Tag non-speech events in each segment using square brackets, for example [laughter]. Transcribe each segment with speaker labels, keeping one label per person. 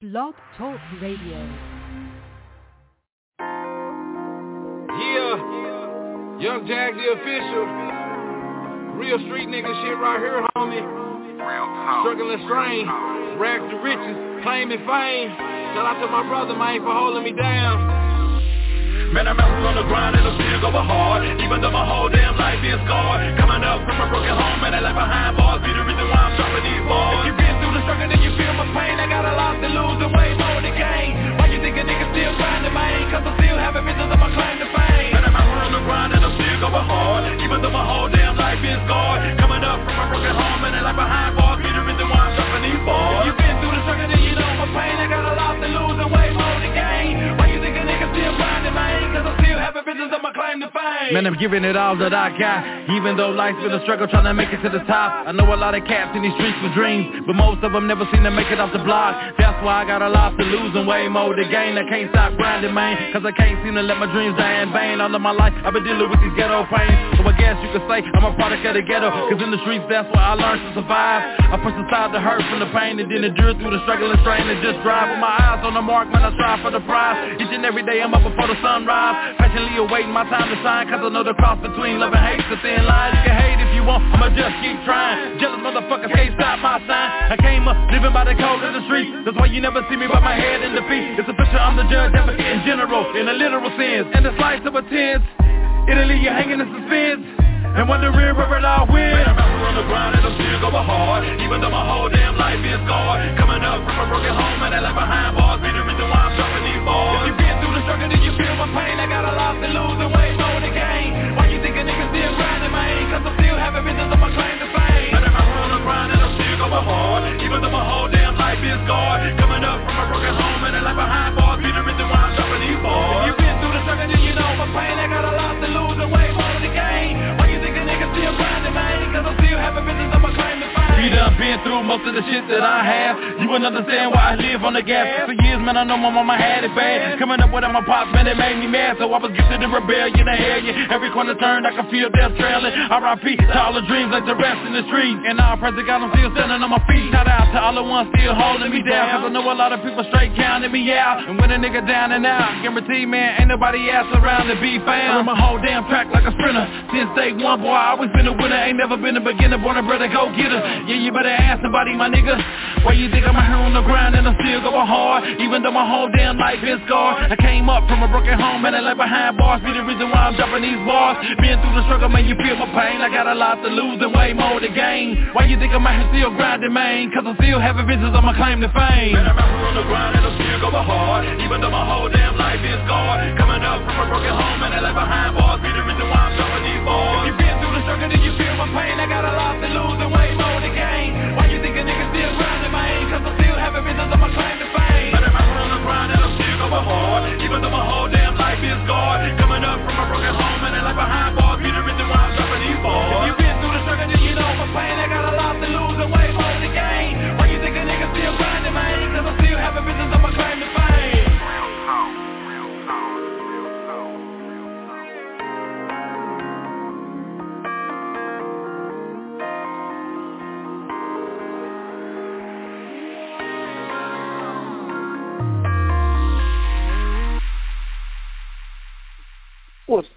Speaker 1: Blog Talk Radio.
Speaker 2: Yeah, Young Jag the official. Real street nigga shit right here, homie. Struggling strain, rags to riches, claiming fame. Shout out to my brother, man, for holding me down.
Speaker 3: Man, I'm out on the grind and I'm still going hard. Even though my whole damn life is scarred. Coming up from a broken home and I left behind bars. Be the reason why I'm dropping these bars. If you've been through the struggle then you feel my pain. I got a lot to lose and way more to gain. Why you think a nigga still grinding, man? Cause I still having visions of my claim to fame. Man, I'm out on the grind and I'm still going hard. Even though my whole damn life is scarred. Coming up from a broken home and I left behind bars. Be the reason why I'm dropping these bars. If you've been through the struggle then you know my pain. I got a lot to lose and way more visions of my claim to fame
Speaker 2: Man, I'm giving it all that I got. Even though life's been a struggle trying to make it to the top. I know a lot of cats in these streets with dreams But most of them never seem to make it off the block. That's why I got a lot to lose and way more to gain. I can't stop grinding, man Cause I can't seem to let my dreams die in vain. All of my life I've been dealing with these ghetto pains. So I guess you could say I'm a product of the ghetto Cause in the streets that's where I learned to survive. I push aside the hurt from the pain And then endure through the struggle and strain And just drive. With my eyes on the mark Man, I strive for the prize. Each and every day I'm up before the sunrise. Patiently awaiting my time to shine Cause I know the cross between love and hate The thin line, you can hate if you want I'ma just keep trying. Jealous motherfuckers can't stop my sign. I came up living by the code of the streets That's why you never see me with my head in defeat. It's a picture I'm the judge advocate in general In a literal sense. And the slice of a tense It'll leave you hanging in suspense and wondering where all went
Speaker 3: I'm out on the grind and I'm still going hard. Even though my whole damn life is scarred Coming up from a broken home and I left behind bars. The reason why I'm dropping these bars. If you've been through the struggle then you feel my pain. I got a lot to lose and way more to gain. Why you think a nigga still grinding, man? Cause I'm still having visions of my claim to fame. Man, I'm out on the grind and I'm still going hard. Even though my whole damn life is scarred Coming up from a broken home and I left behind bars. The reason why I'm dropping these bars. If you've been through the struggle then you know my pain. I got a lot to lose and way You
Speaker 2: done been through most of the shit that I have. You wouldn't understand why I live on the gas. For years, man, I know my mama had it bad. Coming up without my pops, man, it made me mad. So I was gifted in rebellion and hellion Every corner turned, I could feel death trailing. R.I.P. to all the dreams like the rest in the street. And all praise to God, I'm still standing on my feet. Shout out to all the ones still holding me down. Cause I know a lot of people straight counting me out. And when a nigga down and out Guarantee, man, ain't nobody else around to be found. I run my whole damn track like a sprinter. Since day one, boy, I always been a winner. Ain't never been a beginner, born a brother, go get her Yeah, you better ask somebody, my nigga. Why you think I'm out here on the grind and I'm still going hard? Even though my whole damn life is scarred. I came up from a broken home and I left behind bars. Be the reason why I'm dropping these bars. Been through the struggle, man, you feel my pain. I got a lot to lose and way more to gain. Why you think I'm out here still grinding, man? Cause I still having visions on my claim to fame.
Speaker 3: Man, I'm out here on the grind and I'm still going hard. Even though my whole damn life is scarred. Coming up from a broken home and I left behind bars. Be the reason why I'm dropping these bars.
Speaker 2: If you've been through the struggle, then you feel my pain. I got a lot to lose and way more to gain claim fame.
Speaker 3: Out on the grind and I'm still going hard Even though my whole damn life is Coming up from a broken home and I left behind bars Be the reason why I'm dropping these bars
Speaker 2: If you've been through the struggle, then you know my pain. I got a lot to lose and way more to gain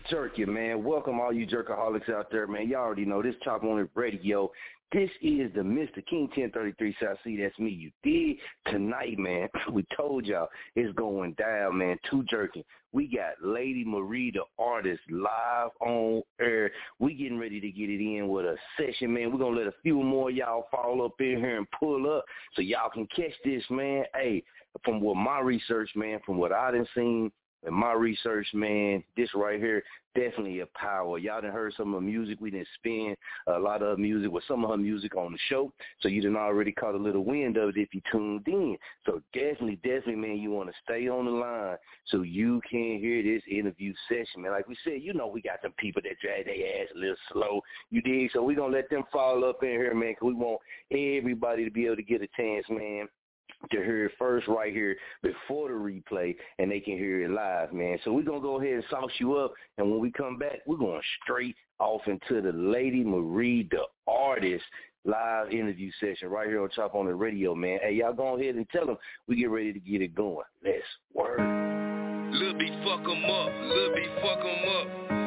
Speaker 4: Jerky, man? Welcome all you jerkaholics out there, man. Y'all already know this Chop On It Radio. This is the Mr. King 1033 South Sea. That's me. You did tonight, man. [clears throat] We told y'all it's going down, man. Two jerking. We got Lady Marie, the artist, live on air. We getting ready to get it in with a session, man. We're gonna let a few more y'all fall up in here and pull up so y'all can catch this, man. Hey, from what my research, man, from what I done seen, in my research, man, this right here definitely a power. Y'all done heard some of the music. We didn't spin a lot of music with some of her music on the show. So you done already caught a little wind of it if you tuned in. So definitely, definitely, man, you want to stay on the line so you can hear this interview session, man. Like we said, you know we got some people that drag their ass a little slow. You dig? So we going to let them fall up in here, man, because we want everybody to be able to get a chance, man to hear it first right here before the replay and they can hear it live, man. So we're going to go ahead and sauce you up. And when we come back, we're going straight off into the Lady Marie, the artist, live interview session right here on Chop on the Radio, man. Hey, y'all go ahead and tell them we get ready to get it going. Let's work.
Speaker 5: Lil B fuck them up. Lil B fuck them up.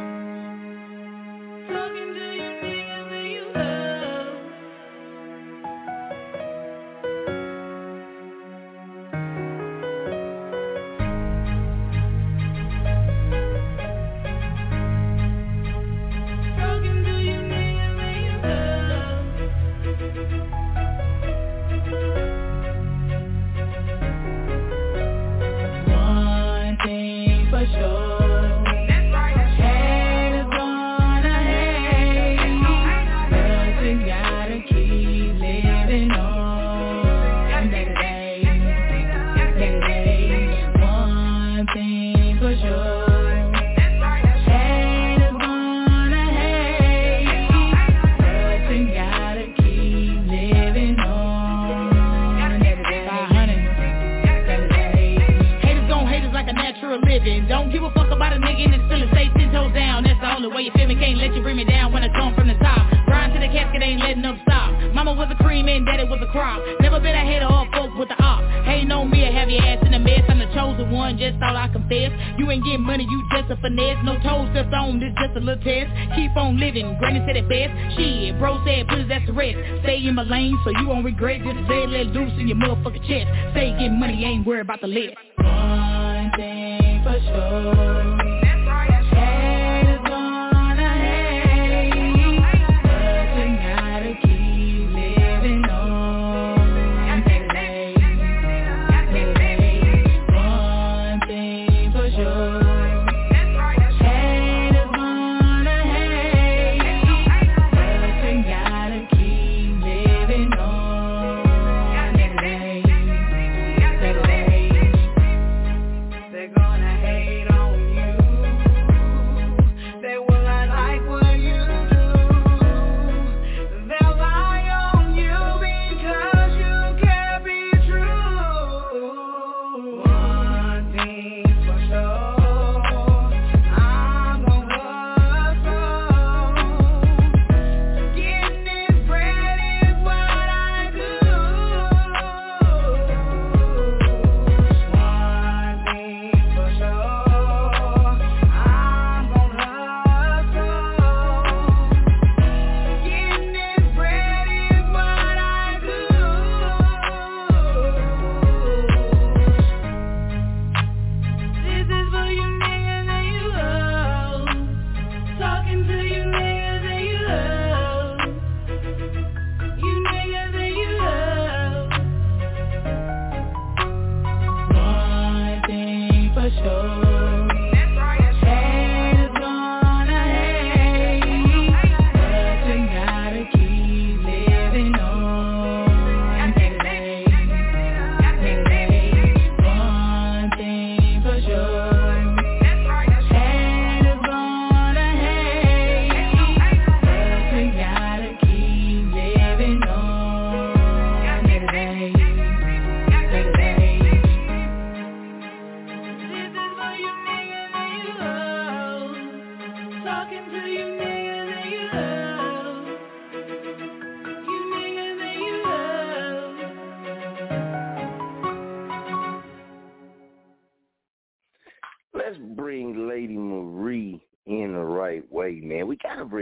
Speaker 6: So you won't regret this. Say let loose in your motherfucking chest. Say get money, ain't worried about the list.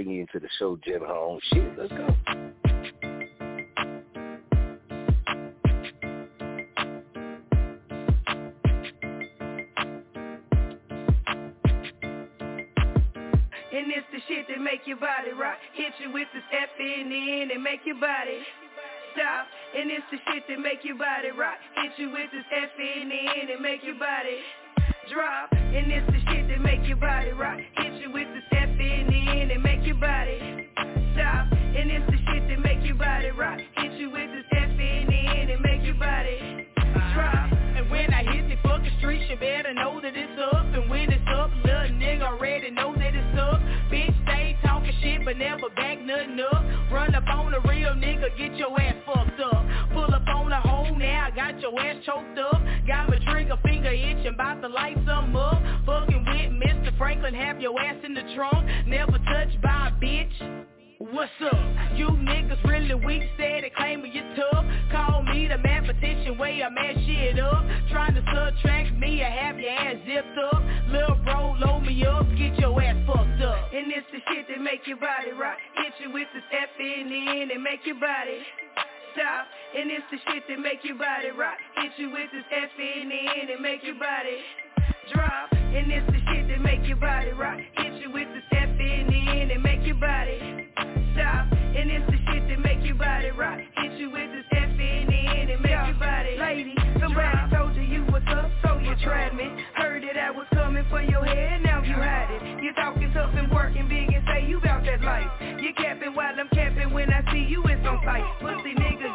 Speaker 4: The show Jen Home. Shit, let's go.
Speaker 7: And it's the shit that make your body rock. Hit you with this FNN and make your body stop. And it's the shit that make your body rock. Hit you with this FNN and make your body drop. And it's the shit that make your body rock. Hit body stop. And it's the shit that make your body rock. Hit you with the step in the end and make your body drop.
Speaker 6: And when I hit the fucking streets, you better know that it's up. And when it's up, little nigga already know that it's up. Bitch, stay talking shit, but never back nothing up. Run up on a real nigga, get your ass fucked up. Pull up on a hole now, I got your ass choked up. Got Franklin, have your ass in the trunk. Never touched by a bitch. What's up? You niggas really weak, said it claiming you tough. Call me the mathematician, way I mess shit up. Trying to subtract me, I have your ass zipped up. Lil' bro, load me up, get your ass fucked up.
Speaker 7: And it's the shit that make your body rock. Hit you with the step in the and make your body stop. And it's the shit that make your body rock. Hit you with this step in the end and make your body drop. And it's the shit that make your body rock. Hit you with the step in the end and make your body stop. And it's the shit that make your body rock. Hit you with the step in the end and make your body
Speaker 6: Lady,
Speaker 7: Somebody told you you was up, so you tried me. Heard that I was coming for your head, now you hide it. You talking tough and working big and say you bout that life. You capping while I'm capping when I see you it's on sight. Pussy nigga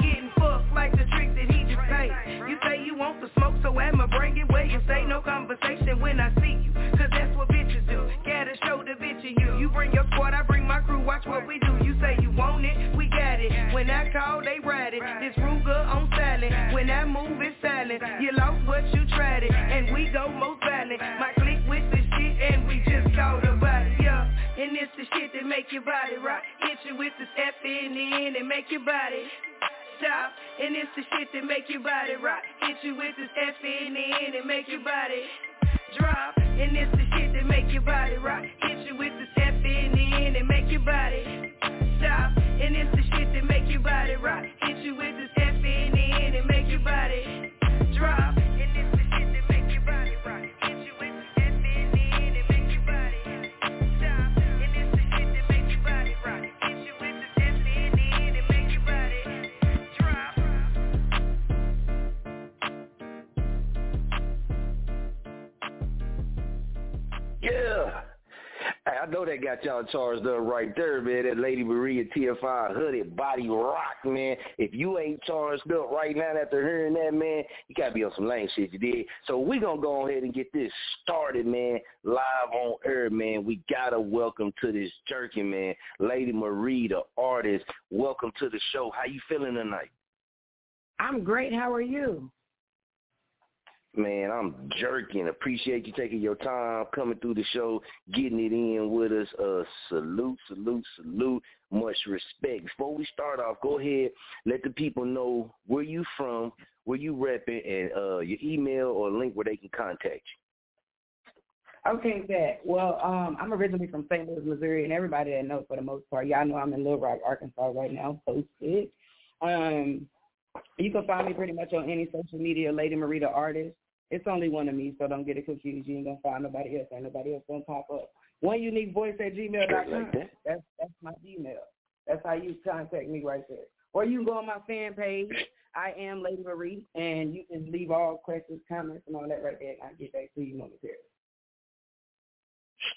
Speaker 7: you say no conversation when I see you. Cause that's what bitches do. Gotta show the bitch in you. You bring your squad, I bring my crew, watch what we do. You say you want it, we got it. When I call, they ride it. This Ruger on silent. When I move, it's silent. You lost what you tried it, and we go most violent. My clique with the shit, and we just called about it, yeah. And it's the shit that make your body rock. Hit you with the step in the end and make your body stop. And it's the shit that make your body rock. Hit you with the end and make your body drop. And it's the shit that make your body rock. Hit you with the end and make your body stop. And it's the shit that make your body rock. Hit you with
Speaker 4: know that got y'all charged up right there, man. That Lady Maria TFI hooded body rock, man. If you ain't charged up right now after hearing that, man, you gotta be on some lame shit, you did. So we gonna go ahead and get this started, man. Live on air, man. We gotta welcome to this jerky, man. Lady Marie, the artist. Welcome to the show. How you feeling tonight?
Speaker 8: I'm great. How are you?
Speaker 4: Man, I'm jerking. Appreciate you taking your time, coming through the show, getting it in with us. Uh, salute, salute, salute. Much respect. Before we start off, go ahead, let the people know where you from, where you repping, and uh, your email or link where they can contact you.
Speaker 8: Okay, that. Well, um, I'm originally from St. Louis, Missouri, and everybody that knows for the most part, y'all know I'm in Little Rock, Arkansas right now, posted. Um, you can find me pretty much on any social media, Lady Marie the Artist. It's only one of me, so don't get it confused. You ain't gonna find nobody else. Ain't nobody else gonna pop up. One unique voice at gmail.com. That's that's my email. That's how you contact me right there. Or you can go on my fan page. I am Lady Marie, and you can leave all questions, comments, and all that right there, and I'll get back to you momentarily.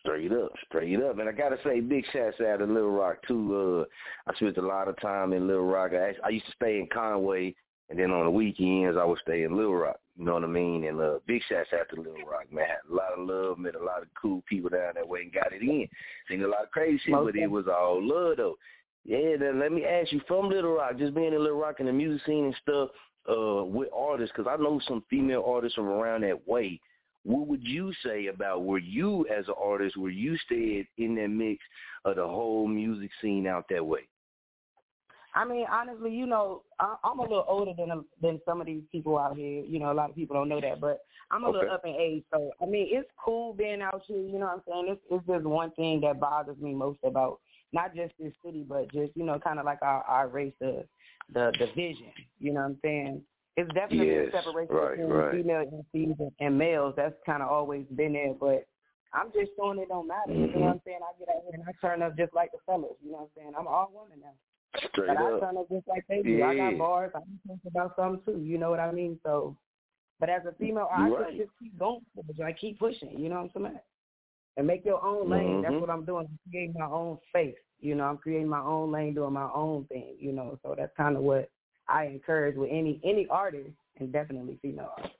Speaker 4: Straight up, straight up. And I gotta say, big shouts out to Little Rock too. Uh, I spent a lot of time in Little Rock. I, I used to stay in Conway, and then on the weekends I would stay in Little Rock. You know what I mean? And uh, big shouts out to Little Rock, man. Had a lot of love, met a lot of cool people down that way, and got it in. Seen a lot of crazy shit, but it was all love though. Yeah, then let me ask you from Little Rock, just being in Little Rock and the music scene and stuff, uh, with artists, because I know some female artists from around that way. What would you say about where you as an artist, where you stayed in that mix of the whole music scene out that way?
Speaker 8: I mean, honestly, you know, I, I'm a little older than than some of these people out here. You know, a lot of people don't know that, but I'm a
Speaker 4: Okay.
Speaker 8: little up in age. So, I mean, it's cool being out here. You know what I'm saying? It's, it's just one thing that bothers me most about not just this city, but just you know, kind of like our our race, the the division. You know what I'm saying? It's definitely
Speaker 4: Yes,
Speaker 8: a separation
Speaker 4: right,
Speaker 8: between
Speaker 4: right.
Speaker 8: female MCs and, and males. That's kind of always been there, but. I'm just showing it don't matter. You know mm-hmm. what I'm saying? I get out here and I turn up just like the fellas. You know what I'm saying? I'm all woman now.
Speaker 4: Straight
Speaker 8: but I
Speaker 4: up.
Speaker 8: turn up just like they do. I got bars. I think about something too. You know what I mean? So But as a female artist, right. just keep going, I keep pushing. You know what I'm saying? And make your own lane.
Speaker 4: Mm-hmm.
Speaker 8: That's what I'm doing. I'm creating my own space. You know, I'm creating my own lane, doing my own thing. You know, so that's kind of what I encourage with any any artist, and definitely female artists.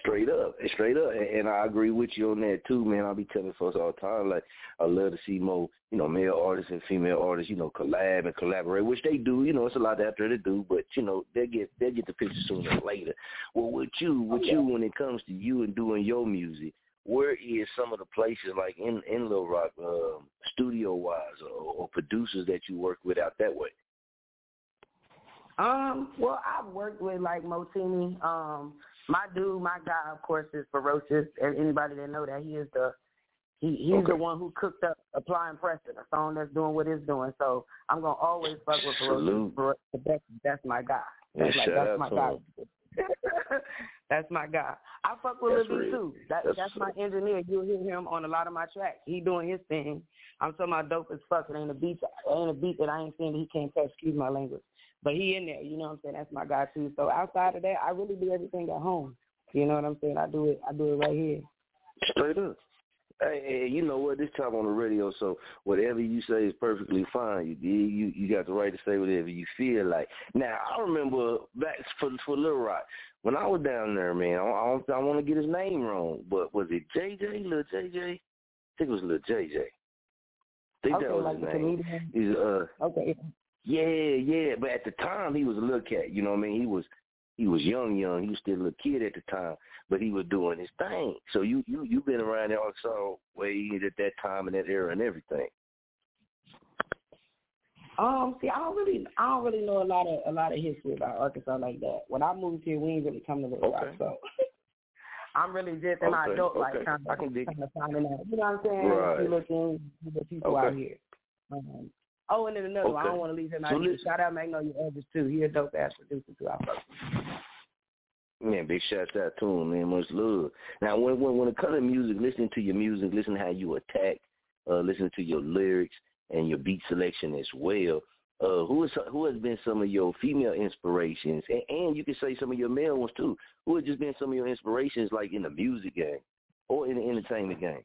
Speaker 4: Straight up, straight up, and I agree with you on that too, man. I'll be telling folks all the time, like I love to see more, you know, male artists and female artists, you know, collab and collaborate, which they do. You know, it's a lot out there to do, but you know, they get they get the picture sooner or later. Well, with you, with you, when it comes to you and doing your music, where is some of the places like in in Little Rock, uh, studio wise, or, or producers that you work with out that way?
Speaker 8: Um, well, I've worked with like Motini. Um, my dude, my guy, of course, is ferocious. Anybody that know that he is the he he's
Speaker 4: okay.
Speaker 8: the one who cooked up applying pressure, a song that's doing what it's doing. So I'm gonna always fuck with ferocious.
Speaker 4: Salute.
Speaker 8: That's that's my guy. That's,
Speaker 4: yeah,
Speaker 8: like, that's my guy. [laughs] that's my guy. I fuck with
Speaker 4: that's
Speaker 8: Lil B too. That,
Speaker 4: that's,
Speaker 8: that's my engineer. You'll hear him on a lot of my tracks. He doing his thing. I'm talking about dope as fuck. It ain't a beat. It ain't a beat that I ain't seen that he can't touch. Excuse my language. But he in there. You know what I'm saying? That's my guy too. So outside of that, I really do everything at home. You know what I'm saying? I do it. I do it right here.
Speaker 4: Straight up. Hey, hey, you know what? This time on the radio, so whatever you say is perfectly fine. You you you got the right to say whatever you feel like. Now I remember back for for Little Rock when I was down there, man. I don't, I want to get his name wrong, but was it JJ? Little JJ? I think it was Little JJ. I think
Speaker 8: okay,
Speaker 4: that was
Speaker 8: like
Speaker 4: his name.
Speaker 8: comedian.
Speaker 4: He's uh
Speaker 8: Okay.
Speaker 4: Yeah, yeah. But at the time, he was a little cat. You know what I mean? He was he was young, young. He was still a little kid at the time, but he was doing his thing. So you you you been around Arkansas way at that time and that era and everything.
Speaker 8: Um, see, I don't really, I don't really know a lot of a lot of history about Arkansas like that. When I moved here, we ain't really come to Little Rock, so [laughs] I'm really just in my
Speaker 4: Okay,
Speaker 8: adult life,
Speaker 4: okay.
Speaker 8: kind of,
Speaker 4: I can dig
Speaker 8: kind of finding out. You know what I'm saying?
Speaker 4: Right.
Speaker 8: See looking, the people
Speaker 4: Okay.
Speaker 8: out here. Um, oh, and then another one. I don't want to leave him out.
Speaker 4: So
Speaker 8: out.
Speaker 4: listen-
Speaker 8: Shout out Magnolia Edges too. He a dope ass producer too. I fuck. with him.
Speaker 4: Man, big shout out to him, man. Much love. Now, when when when it comes to music, listening to your music, listen how you attack, uh, listen to your lyrics and your beat selection as well. Uh, who is who has been some of your female inspirations, and, and you can say some of your male ones too. Who has just been some of your inspirations, like in the music game or in the entertainment game?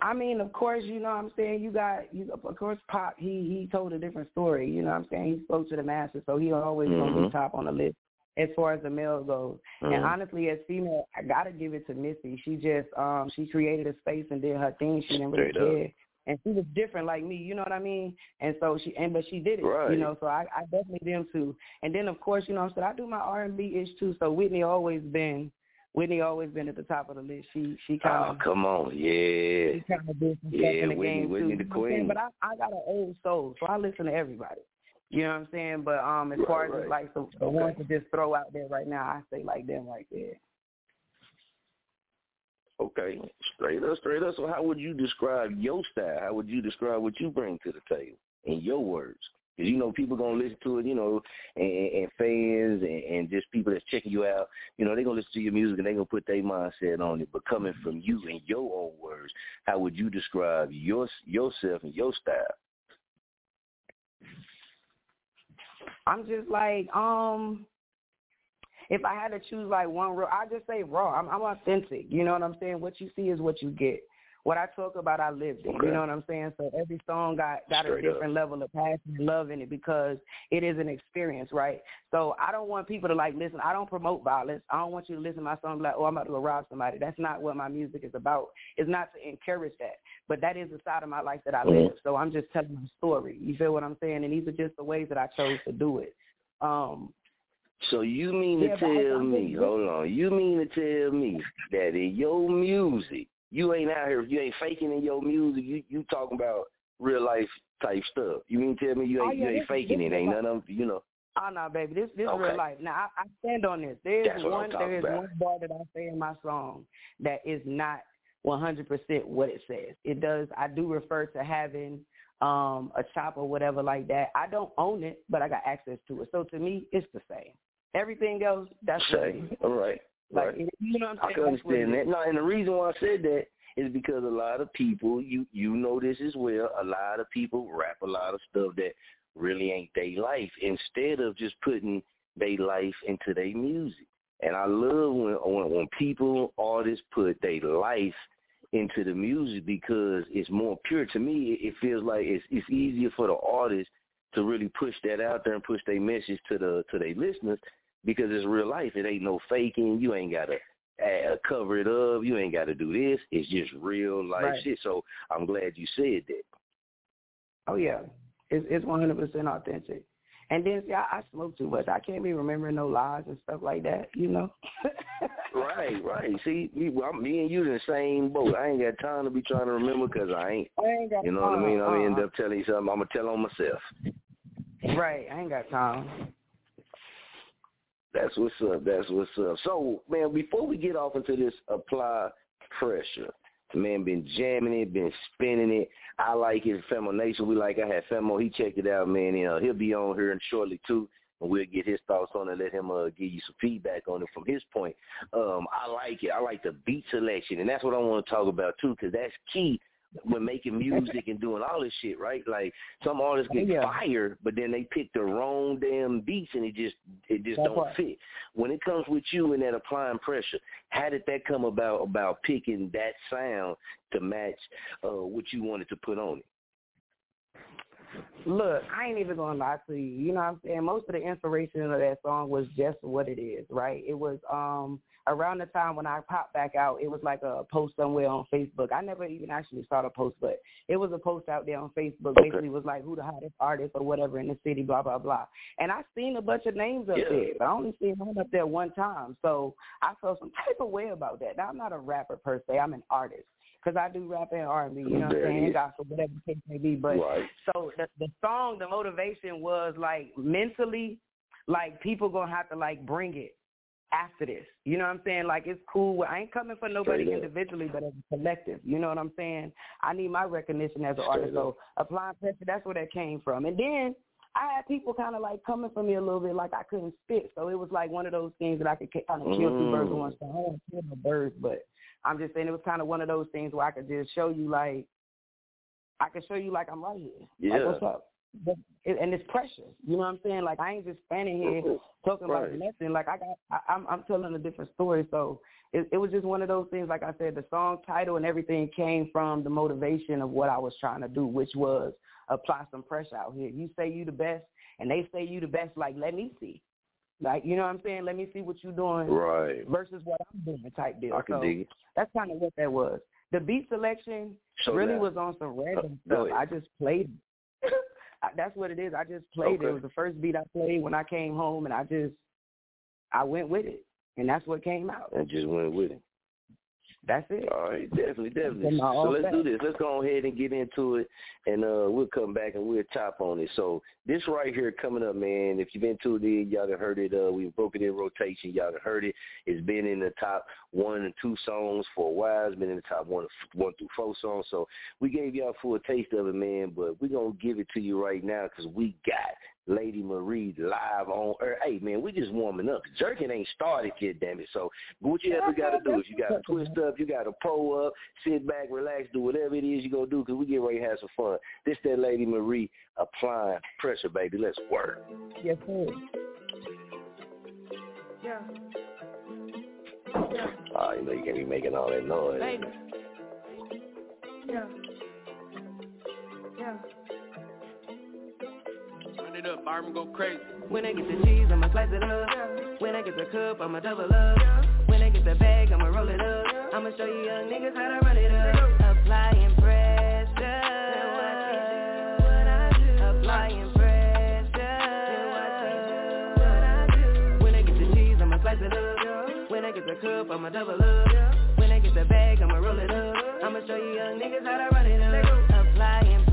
Speaker 8: I mean, of course, you know what I'm saying. You got, you, of course, Pop. He he told a different story. You know what I'm saying. He spoke to the masses, so he always gonna
Speaker 4: Mhm.
Speaker 8: be top on the list as far as the male goes. And
Speaker 4: Mhm.
Speaker 8: honestly, as female, I gotta give it to Missy. She just um she created a space and did her thing. She didn't really care. And she was different like me, you know what I mean? And so she and but she did it.
Speaker 4: Right.
Speaker 8: You know, so I, I definitely them too. And then of course, you know I'm saying, I do my R and B ish too. So Whitney always been Whitney always been at the top of the list. She she
Speaker 4: Oh,
Speaker 8: kinda oh
Speaker 4: come on, yeah,
Speaker 8: she kind of did some
Speaker 4: Yeah,
Speaker 8: stuff in the
Speaker 4: Whitney-
Speaker 8: game
Speaker 4: Whitney
Speaker 8: too.
Speaker 4: the
Speaker 8: You know what I'm saying?
Speaker 4: queen.
Speaker 8: But I I got an old soul, so I listen to everybody. You know what I'm saying? But um, as
Speaker 4: Right,
Speaker 8: far as
Speaker 4: right.
Speaker 8: like the, the
Speaker 4: Okay.
Speaker 8: ones to just throw out there right now, I say like them right there.
Speaker 4: Okay, straight up, straight up. So how would you describe your style? How would you describe what you bring to the table in your words? Because you know people gonna listen to it, you know, and, and fans and, and just people that's checking you out, you know, they gonna listen to your music and they gonna put their mindset on it. But coming from you in your own words, how would you describe your yourself and your style?
Speaker 8: I'm just like um, if I had to choose like one real, I just say raw. I'm, I'm authentic. You know what I'm saying? What you see is what you get. What I talk about, I lived it.
Speaker 4: Okay.
Speaker 8: You know what I'm saying? So every song got got
Speaker 4: Straight
Speaker 8: a
Speaker 4: up.
Speaker 8: different level of passion and love in it because it is an experience, right? So I don't want people to like listen. I don't promote violence. I don't want you to listen to my song like, oh, I'm about to go rob somebody. That's not what my music is about. It's not to encourage that, but that is the side of my life that I
Speaker 4: Mhm.
Speaker 8: live. So I'm just telling my story. You feel what I'm saying? And these are just the ways that I chose to do it. Um,
Speaker 4: So you mean to
Speaker 8: Yeah, I-
Speaker 4: tell me, hold on, you mean to tell me that in your music, you ain't out here, you ain't faking in your music, you you talking about real life type stuff. You mean tell me you
Speaker 8: Oh,
Speaker 4: ain't
Speaker 8: yeah,
Speaker 4: you ain't faking it, ain't none of you know.
Speaker 8: Oh no, baby, this this
Speaker 4: Okay.
Speaker 8: real life. Now I, I stand on this. There's
Speaker 4: That's what I'm
Speaker 8: one there is
Speaker 4: about.
Speaker 8: one bar that I say in my song that is not 100% what it says. It does. I do refer to having um a chop or whatever like that. I don't own it, but I got access to it. So to me, it's the same. Everything else, that's
Speaker 4: Say, all right,
Speaker 8: Like
Speaker 4: right.
Speaker 8: you know what I'm saying? I can it
Speaker 4: understand that. No, and the reason why I said that is because a lot of people, you you know this as well. A lot of people rap a lot of stuff that really ain't their life. Instead of just putting their life into their music. And I love when when, when people artists put their life into the music because it's more pure. To me, it feels like it's it's easier for the artist to really push that out there and push their message to the to their listeners because it's real life. It ain't no faking. You ain't gotta uh, cover it up. You ain't gotta do this. It's just real life
Speaker 8: right.
Speaker 4: shit. So I'm glad you said that.
Speaker 8: Oh yeah, it's it's 100 percent authentic. And then see, I, I smoke too much. I can't be remembering no lies and stuff like that. You know.
Speaker 4: right, [laughs] right. See, me, well, me and you in the same boat. I ain't got time to be trying to remember because I ain't.
Speaker 8: I ain't got
Speaker 4: You know
Speaker 8: time.
Speaker 4: what I mean? I'm gonna end
Speaker 8: Uh-uh.
Speaker 4: up telling you something. I'm gonna tell on myself.
Speaker 8: Right, I ain't got time.
Speaker 4: That's what's up. That's what's up. So, man, before we get off into this apply pressure, man, been jamming it, been spinning it. I like it. Femo Nation, we like. I had Femo. He checked it out, man. And, uh, he'll be on here shortly too, and we'll get his thoughts on it. Let him uh, give you some feedback on it from his point. Um, I like it. I like the beat selection, and that's what I want to talk about too, because that's key when making music and doing all this shit, right? Like some artists get
Speaker 8: Yeah.
Speaker 4: fired, but then they pick the wrong damn beats and it just it just
Speaker 8: That
Speaker 4: don't
Speaker 8: part.
Speaker 4: fit. When it comes with you and that applying pressure, how did that come about about picking that sound to match uh what you wanted to put on it?
Speaker 8: Look, I ain't even gonna lie to you. You know what I'm saying? Most of the inspiration of that song was just what it is, right? It was um around the time when I popped back out, it was like a post somewhere on Facebook. I never even actually saw the post, but it was a post out there on Facebook. Basically, was like who the hottest artist or whatever in the city, blah blah blah. And I seen a bunch of names up
Speaker 4: Yeah.
Speaker 8: there, but I only seen one up there one time. So I felt some type of way about that. Now I'm not a rapper per se. I'm an artist because I do rap and R&B. You know what I'm saying? Gospel, whatever the case may be. But
Speaker 4: Right.
Speaker 8: so the the song, the motivation was like mentally, like people gonna have to like bring it after this. You know what I'm saying? Like it's cool. I ain't coming for nobody
Speaker 4: Straight up.
Speaker 8: individually, but as a collective. You know what I'm saying? I need my recognition as an
Speaker 4: Straight
Speaker 8: artist.
Speaker 4: up.
Speaker 8: So applying pressure, that's where that came from. And then I had people kind of like coming for me a little bit, like I couldn't spit. So it was like one of those things that I could kind of kill two birds with
Speaker 4: Mm.
Speaker 8: one stone. I don't kill no birds, but I'm just saying it was kind of one of those things where I could just show you like I could show you like I'm right here. Like
Speaker 4: Yeah.
Speaker 8: what's up? But and it's precious. You know what I'm saying? Like I ain't just standing here talking
Speaker 4: Right.
Speaker 8: about nothing. Like I got, I, I'm, I'm telling a different story. So it, it was just one of those things. Like I said, the song title and everything came from the motivation of what I was trying to do, which was apply some pressure out here. You say you the best, and they say you the best. Like let me see. Like you know what I'm saying? Let me see what you're doing
Speaker 4: Right.
Speaker 8: versus what I'm doing type deal.
Speaker 4: I can
Speaker 8: so
Speaker 4: dig it.
Speaker 8: that's kind of what that was. The beat selection
Speaker 4: So
Speaker 8: really
Speaker 4: now-
Speaker 8: was on some random
Speaker 4: Uh,
Speaker 8: stuff. I just played. it. [laughs] That's what it is. I just played it. It was the first beat I played when I came home, and I just I went with it, and that's what came out.
Speaker 4: And just went with it.
Speaker 8: That's it.
Speaker 4: All right, definitely, definitely. So let's
Speaker 8: back.
Speaker 4: do this. Let's go ahead and get into it, and uh, we'll come back and we'll chop on it. So this right here coming up, man. If you've been tuned in, y'all done heard it. Uh, we broke it in rotation. Y'all done heard it. It's been in the top one and two songs for a while. It's been in the top one, one through four songs. So we gave y'all a full taste of it, man. But we're gonna give it to you right now because we got Lady Marie live on air. Hey man, we just warming up. Jerking ain't started yet, damn it. So what you ever got to do is you got to twist up, you got to pull up, sit back, relax, do whatever it is you gonna do because we get ready to have some fun. This that Lady Marie applying pressure, baby. Let's work.
Speaker 8: Yes, sir.
Speaker 7: Yeah, yeah.
Speaker 4: Oh, you know you can't be making all that noise.
Speaker 7: baby. Yeah. Yeah.
Speaker 2: Turn it up, Byron go crazy.
Speaker 7: When I get the cheese, I'ma slice it up. When I get the cup, I'ma double up. When I get the bag, I'ma roll it up. I'ma show you young niggas how to run it up. Applying pressure. Applying pressure. When I get the cheese, I'ma slice it up. When I get the cup, I'ma double up. When I get the bag, I'ma roll it up. I'ma show you young niggas how to run it up. Applying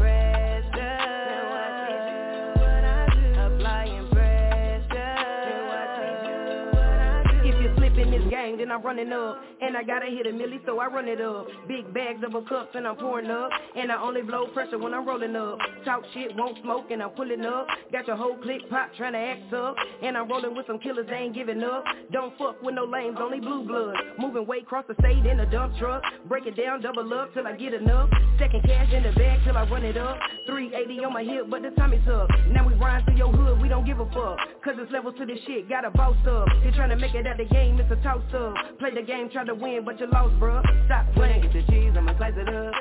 Speaker 7: I'm running up. And I gotta hit a milli, so I run it up. Big bags of a cups and I'm pouring up. And I only blow pressure when I'm rolling up. Talk shit, won't smoke, and I'm pulling up. Got your whole clique pop trying to act up. And I'm rolling with some killers, they ain't giving up. Don't fuck with no lames, only blue blood. Moving way across the state in a dump truck. Break it down, double up till I get enough. Second cash in the bag till I run it up. 380 on my hip, but the time is up. Now we ride through your hood, we don't give a fuck. Cause it's levels to this shit, gotta boss up. They're trying to make it at the game, it's a toss up. Play the game, try to win, but you lost, bruh. Stop playing. When I get the cheese, I'ma slice it up.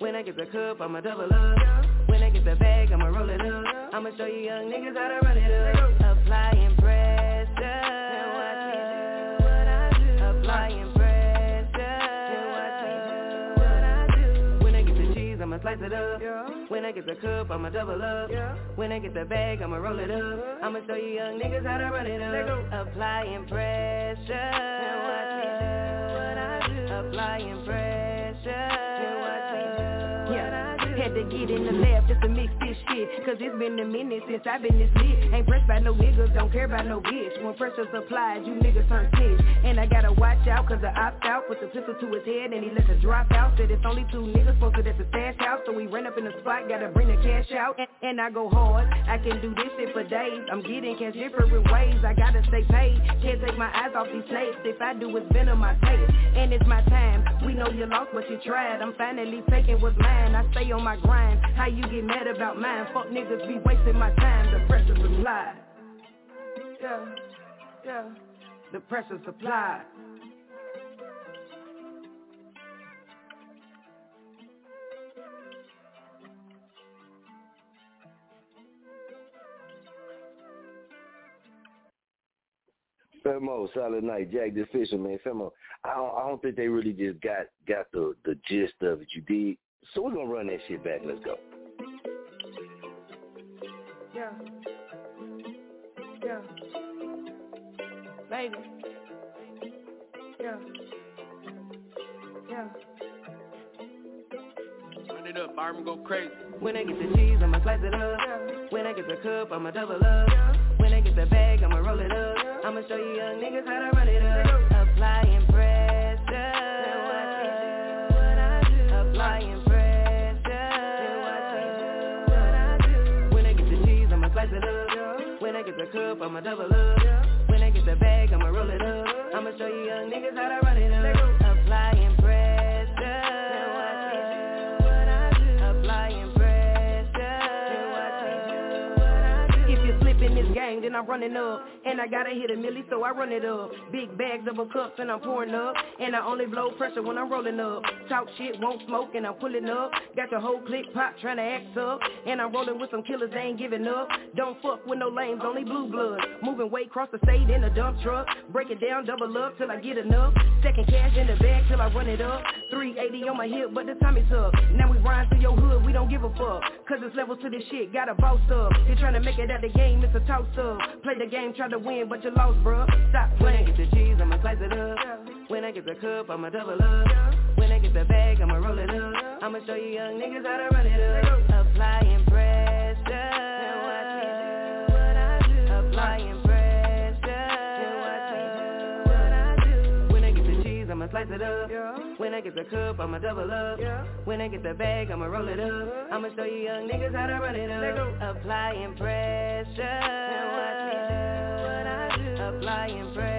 Speaker 7: When I get the cup, I'ma double up. When I get the bag, I'ma roll it up. I'ma show you young niggas how to run it up. Applying slice it up. Yeah. When I get the cup, I'ma double up. Yeah. When I get the bag, I'ma roll it up. I'ma show you young niggas how to run it up. Applying pressure. And watch me do what I do. Applying pressure. Had to get in the lab just to mix this shit. Cause it's been a minute since I've been this lit Ain't pressed by no niggas, don't care about no bitch. When pressure's applied, you niggas turn snitch And I gotta watch out cause I opt out With the pistol to his head and he let the drop out. Said it's only two niggas posted at the stash house. So we ran up in the spot, gotta bring the cash out. And, I go hard, I can do this shit for days. I'm getting cash different ways, I gotta stay paid. Can't take my eyes off these snakes If I do, it's venom I taste And it's my time, we know you lost but you tried. I'm finally taking what's mine, I stay on my grind How you get mad about mine? Fuck niggas be wasting my time The pressure supply Yeah, yeah The pressure supply
Speaker 4: Femo, Solid Night, Jack the man. Femo, I don't, I don't think they really just got got the the gist of it. You did. So we're gonna run that shit back. Let's go.
Speaker 7: Yeah. Yeah. Baby. Yeah. Yeah.
Speaker 9: Run it up, Arm go crazy.
Speaker 7: When I get the cheese, I'ma slice it up. When I get the cup, I'ma double up. When I get the bag, I'ma roll it up. I'ma show you young niggas how to run it up. Applying the cup, I'ma double up. When I get the bag, I'ma roll it up. I'ma show you young niggas how to run it up. Applying pressure. Applying pressure. If you slip in this game, then I'm running up. And I gotta hit a milli, so I run it up. Big bags of a cups and I'm pouring up. And I only blow pressure when I'm rolling up. Talk shit, won't smoke, and I'm pulling up. Got your whole clique pop trying to act up. And I'm rolling with some killers, they ain't giving up. Don't fuck with no lames, only blue blood. Moving way across the state in a dump truck. Break it down, double up till I get enough. Second cash in the bag till I run it up. 380 on my hip, but the Tommy's up. Now we ride through your hood, we don't give a fuck. Cause it's levels to this shit, gotta boss up. You're trying to make it at the game, it's a toss up. Play the game, try to win, but you lost, bruh. Stop playing. When I get the cheese, I'ma slice it up. When I get the cup, I'ma double up. I get the bag, I'ma roll it up. I'ma show you young niggas how to run it up. Applying pressure. Applying pressure. When I get the cheese, I'ma slice it up. When I get the cup, I'ma double up. When I get the bag, I'ma roll it up. I'ma show you young niggas how to run it up. Applying pressure. Now watch me do what I do. Applying pressure.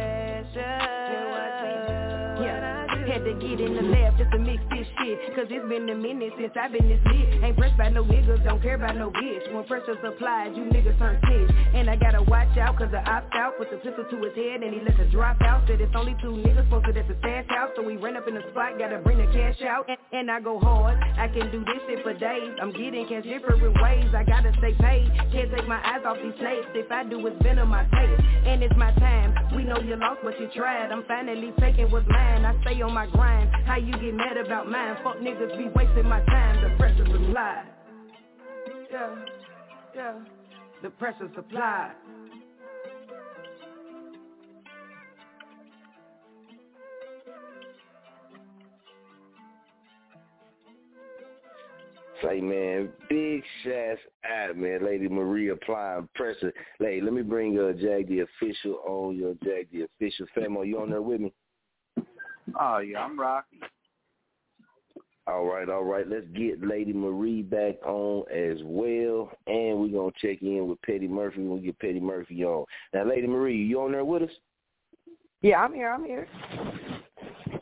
Speaker 7: Had to get in the lab just to mix this shit. Cause it's been a minute since I've been this lit. Ain't pressed by no niggas, don't care about no bitch. When pressure's applied, you niggas turn snitch. And I gotta watch out cause I opt out. Put the pistol to his head and he let the drop out. Said it's only two niggas posted at the stash house. So we ran up in the spot, gotta bring the cash out. And, I go hard, I can do this shit for days. I'm getting cash different ways, I gotta stay paid. Can't take my eyes off these snakes If I do, it's venom I taste And it's my time, we know you lost but you tried. I'm finally taking what's mine, I stay on my grind How you get mad about mine? Fuck niggas be wasting my time The pressure supply Yeah, yeah The pressure supply
Speaker 4: Say, man, big shots out, man. Lady Marie applying pressure. Lady, let me bring uh, Jag the official on your Jag the official. Famo, you on there with me?
Speaker 10: Oh, yeah, I'm rocking.
Speaker 4: All right, all right. Let's get Lady Marie back on as well. And we're going to check in with Petty Murphy when we get Petty Murphy on. Now, Lady Marie, you on there with us?
Speaker 8: Yeah, I'm here. I'm here.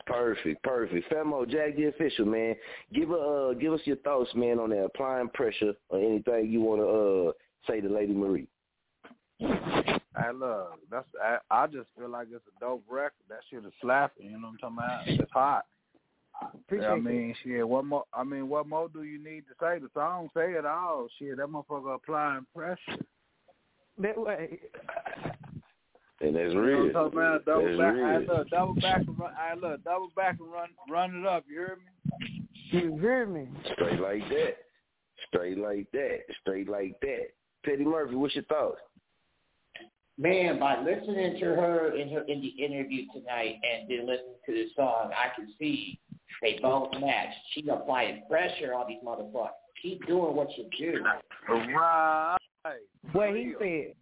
Speaker 4: Perfect, perfect. Famo, Jag the official, man. Give uh give us your thoughts, man, on that applying pressure or anything you want to uh say to Lady Marie.
Speaker 10: I love that's I, I just feel like it's a dope record. That shit is slapping. You know what I'm talking about? It's hot.
Speaker 8: Appreciate
Speaker 10: I mean, shit. What more? I mean, what more do you need to say? The song say it all. Shit, that motherfucker applying pressure.
Speaker 8: That way.
Speaker 4: And that's
Speaker 10: You know
Speaker 4: real.
Speaker 10: what I'm talking about? Double
Speaker 4: That's
Speaker 10: back.
Speaker 4: real.
Speaker 10: I look, double back and run. I look, double back and run, run it up. You hear me?
Speaker 8: You hear me?
Speaker 4: Straight like that. Straight like that. Straight like that. Petty Murphy, what's your thoughts?
Speaker 11: Man, by listening to her in her in the interview tonight and then listening to the song, I can see they both match. She applying pressure on these motherfuckers. Keep doing what you do.
Speaker 10: Right.
Speaker 8: What he said.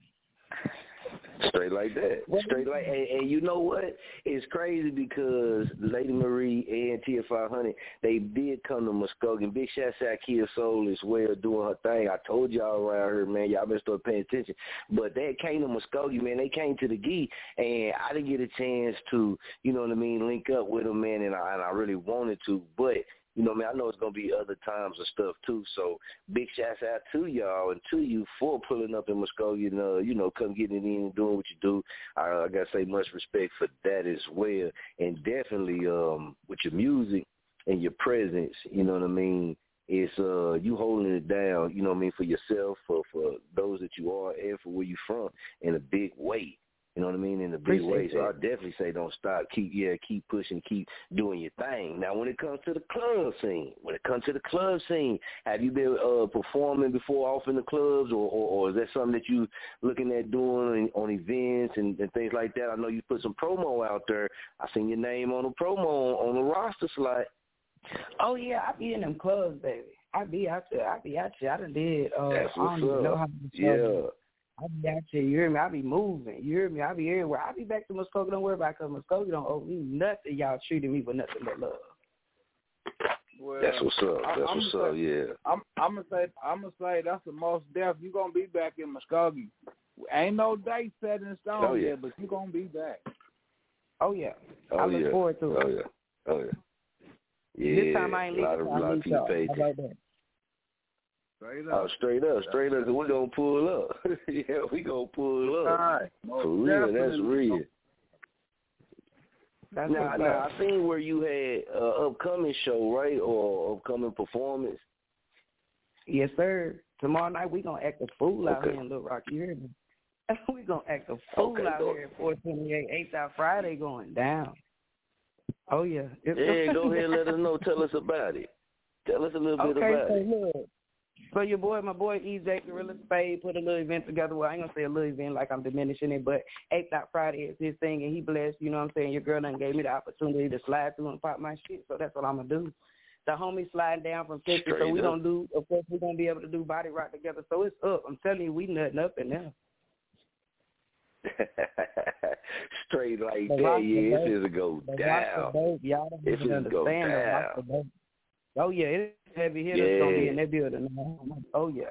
Speaker 4: Straight like that. Straight like, and, and you know what? It's crazy because Lady Marie and TF500, they did come to Muskogee. Big shout out Kia Soul as well doing her thing. I told y'all around here, man, y'all been start paying attention. But they came to Muskogee, man. They came to the Gee, and I didn't get a chance to, you know what I mean, link up with them, man, and I, and I really wanted to. But you know, man, I know it's gonna be other times and stuff too. So big shouts out to y'all and to you for pulling up in Muskogee and uh, you know, come getting it in and doing what you do. I, I gotta say much respect for that as well. And definitely um with your music and your presence, you know what I mean, it's uh you holding it down, you know what I mean, for yourself, for for those that you are and for where you from in a big way. You know what I mean? In a big way. So. I definitely say don't stop. Keep yeah, keep pushing, keep doing your thing. Now when it comes to the club scene, when it comes to the club scene, have you been uh performing before off in the clubs or, or, or is that something that you looking at doing on events and, and things like that? I know you put some promo out there. I seen your name on the promo on the roster slide.
Speaker 8: Oh yeah, I be in them clubs, baby. I be out there. I be out there. I done did. Uh,
Speaker 4: That's
Speaker 8: I don't
Speaker 4: what's
Speaker 8: even know
Speaker 4: up.
Speaker 8: how to
Speaker 4: Yeah.
Speaker 8: Describe it. I be out there. You hear me? I be moving. You hear me? I be everywhere. I be back to Muskogee. Don't worry about it, 'cause Muskogee don't owe me nothing. Y'all treating me for nothing but love.
Speaker 10: Well,
Speaker 4: That's what's up. That's
Speaker 10: I'm
Speaker 4: what's
Speaker 10: gonna
Speaker 4: up,
Speaker 10: say-
Speaker 4: yeah.
Speaker 10: I'm I'm gonna say I'm gonna say that's the most def. You're gonna be back in Muskogee. Ain't no date set in stone
Speaker 4: Oh, yeah.
Speaker 10: yet, but you're gonna be back.
Speaker 8: Oh yeah.
Speaker 4: Oh
Speaker 8: I look
Speaker 4: yeah.
Speaker 8: forward to it.
Speaker 4: Oh yeah. Oh yeah. Yeah.
Speaker 8: This time I ain't
Speaker 4: a lot of,
Speaker 8: I
Speaker 4: lot of people
Speaker 8: y'all.
Speaker 4: pay
Speaker 8: How about that?
Speaker 10: Straight
Speaker 4: Oh,
Speaker 10: up.
Speaker 4: straight up, straight up. 'cause we gonna pull up. [laughs] yeah, we gonna pull
Speaker 10: All
Speaker 4: up.
Speaker 10: right. Most
Speaker 4: For real, that's real.
Speaker 8: That's
Speaker 4: Now,
Speaker 8: what's
Speaker 4: now. I seen where you had uh, upcoming show, right, or upcoming performance.
Speaker 8: Yes, sir. Tomorrow night we gonna act a fool out
Speaker 4: Okay.
Speaker 8: here in Little Rock. You hear me? [laughs] we gonna act a fool
Speaker 4: Okay,
Speaker 8: out
Speaker 4: go-
Speaker 8: here at 428 Eighth Out Friday going down. Oh yeah. It's [laughs]
Speaker 4: Yeah, go ahead, and let us know. Tell us about it. Tell us a little bit
Speaker 8: Okay,
Speaker 4: about
Speaker 8: so
Speaker 4: it.
Speaker 8: look. So your boy, my boy EJ Gorilla Spade put a little event together. Well, I ain't gonna say a little event like I'm diminishing it, but Eighth Out Friday is his thing, and he blessed. You know what I'm saying? Your girl done gave me the opportunity to slide through and pop my shit, so that's what I'm gonna do. The homie sliding down from Texas, so we
Speaker 4: up.
Speaker 8: gonna do. Of course, we gonna be able to do body rock together. So it's up. I'm telling you, we nutting up in there. [laughs]
Speaker 4: Straight like
Speaker 8: The
Speaker 4: that, yeah. It's
Speaker 8: dope.
Speaker 4: just go down. It's just go
Speaker 8: understand the rock the
Speaker 4: down.
Speaker 8: Oh yeah, it's heavy hitters gonna be in that building. Oh yeah.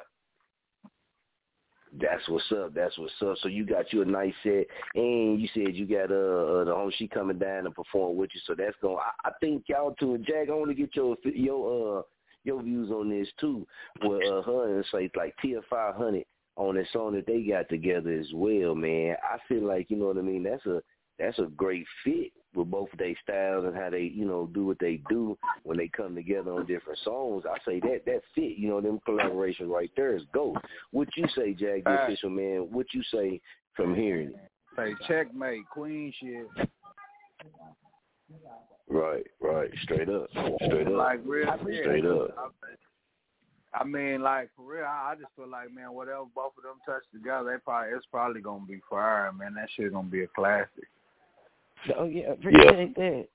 Speaker 4: That's what's up. That's what's up. So you got you a nice set, and you said you got uh, uh the home she coming down and perform with you. So that's going. I, I think y'all too. And Jag, I want to get your your uh your views on this too. With uh, her and say like Tier Five Hundred on that song that they got together as well, man. I feel like you know what I mean. That's a that's a great fit with both of their styles and how they, you know, do what they do when they come together on different songs. I say that that fit, you know, them collaboration right there is gold. What you say, Jag, the
Speaker 10: Right.
Speaker 4: official man? What you say from hearing it?
Speaker 10: Say checkmate, queen shit.
Speaker 4: Right, right, straight up, straight up,
Speaker 10: Like real
Speaker 4: straight up.
Speaker 10: I mean, like for real, I, I just feel like man, whatever both of them touch together, they probably it's probably gonna be fire, man. That shit gonna be a classic.
Speaker 8: Oh yeah, appreciate that.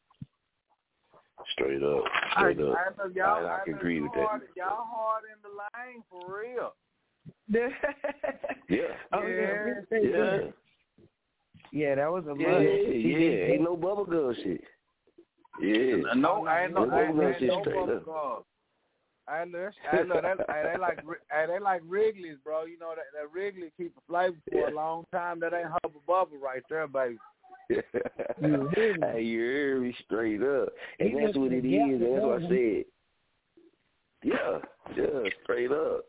Speaker 4: Straight up, straight
Speaker 10: I,
Speaker 4: up.
Speaker 10: I, know y'all,
Speaker 4: I, I can agree with
Speaker 10: hard,
Speaker 4: that.
Speaker 10: Y'all hard in the lane for real. [laughs]
Speaker 4: Yeah.
Speaker 8: Oh,
Speaker 10: yeah.
Speaker 8: yeah.
Speaker 4: Yeah.
Speaker 8: Yeah, that was a
Speaker 4: Yeah,
Speaker 8: must.
Speaker 4: yeah. Ain't no bubble gum shit. Yeah.
Speaker 10: No, I ain't no,
Speaker 4: No
Speaker 10: I ain't,
Speaker 4: bubble gum
Speaker 10: ain't
Speaker 4: shit
Speaker 10: no
Speaker 4: straight
Speaker 10: bubble
Speaker 4: up.
Speaker 10: gum. I look, I look, that, hey, they like, hey, they like Wrigley's, bro. You know that, that Wrigley keep a flavor for a long time. That ain't hubble bubble right there, baby.
Speaker 4: Hey, you hear me straight up. And
Speaker 8: You
Speaker 4: that's what it is, and that's what I said. Yeah, yeah, straight up.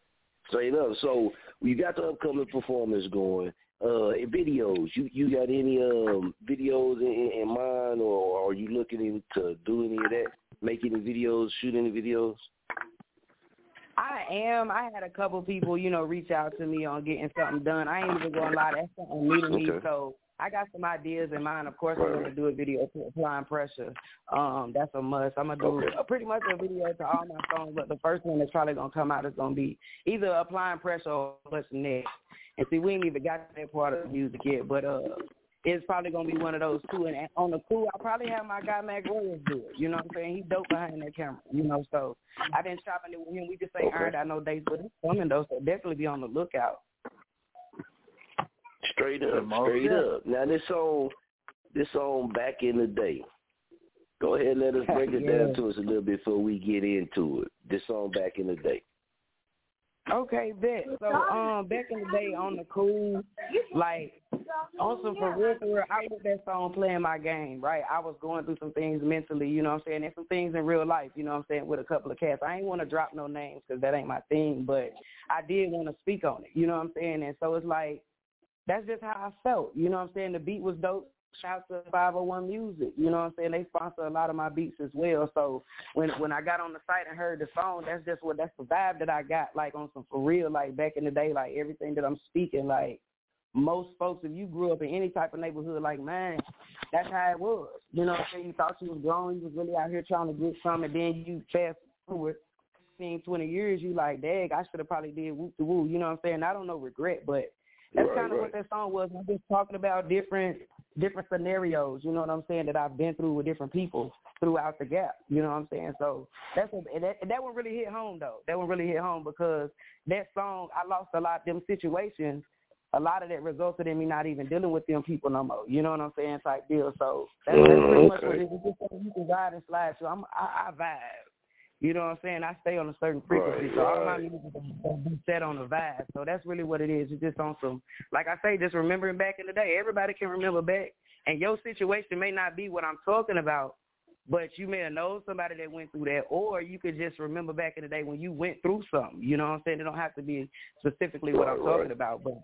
Speaker 4: Straight up. So you got the upcoming performance going. Uh videos. You you got any um videos in, in mind or are you looking into do any of that? Make any videos, shoot any videos?
Speaker 8: I am. I had a couple people, you know, reach out to me on getting something done. I ain't even gonna lie, that's something new to me.
Speaker 4: Okay.
Speaker 8: So I got some ideas in mind. Of course, I'm gonna do a video to applying pressure. Um, that's a must. I'm gonna do
Speaker 4: Okay.
Speaker 8: pretty much a video to all my songs, but the first one that's probably gonna come out is gonna be either applying pressure or what's next. And see, we ain't even got that part of the music yet, but uh, it's probably gonna be one of those two. And on the cool, I probably have my guy Mac Williams do it. You know what I'm saying? He's dope behind that camera. You know, so I've been chopping it with him. We just ain't
Speaker 4: Okay.
Speaker 8: earned out no dates, but it's coming though. So definitely be on the lookout.
Speaker 4: Straight up, straight up. Now this song, this song back in the day. Go ahead, let us break it down [laughs]
Speaker 8: Yeah.
Speaker 4: to us a little bit before we get into it. This song back in the day.
Speaker 8: Okay, bet. So um, back in the day on the cool, like on some for real, for real, I was that song playing my game, right? I was going through some things mentally, you know what I'm saying, and some things in real life, you know what I'm saying, with a couple of cats. I ain't want to drop no names because that ain't my thing, but I did want to speak on it, you know what I'm saying, and so it's like that's just how I felt, you know what I'm saying. The beat was dope. Shout out to 501 Music, you know what I'm saying. They sponsor a lot of my beats as well. So when when I got on the site and heard the song, that's just what that's the vibe that I got, like on some for real, like back in the day, like everything that I'm speaking, like most folks, if you grew up in any type of neighborhood like mine, that's how it was. You know what I'm saying? You thought you was grown, you was really out here trying to get some, and then you fast forward 15, 20 years, you like, dang, I should have probably did whoop de woo. You know what I'm saying? I don't know regret, but that's
Speaker 4: Right,
Speaker 8: kind of
Speaker 4: right.
Speaker 8: what that song was. I'm just talking about different different scenarios, you know what I'm saying, that I've been through with different people throughout the gap. You know what I'm saying? So that's a, and that, and that one really hit home though. That one really hit home because that song I lost a lot of them situations. A lot of that resulted in me not even dealing with them people no more. You know what I'm saying? Type deal. So that's, that's pretty mm, much what it is. It's just something you can ride and slide So I'm I, I vibe. You know what I'm saying? I stay on a certain frequency,
Speaker 4: Right,
Speaker 8: so all my music is be set on a vibe. So that's really what it is. It's just on some, like I say, just remembering back in the day. Everybody can remember back, and your situation may not be what I'm talking about, but you may have known somebody that went through that, or you could just remember back in the day when you went through something. You know what I'm saying? It don't have to be specifically what
Speaker 4: Right,
Speaker 8: I'm talking about, but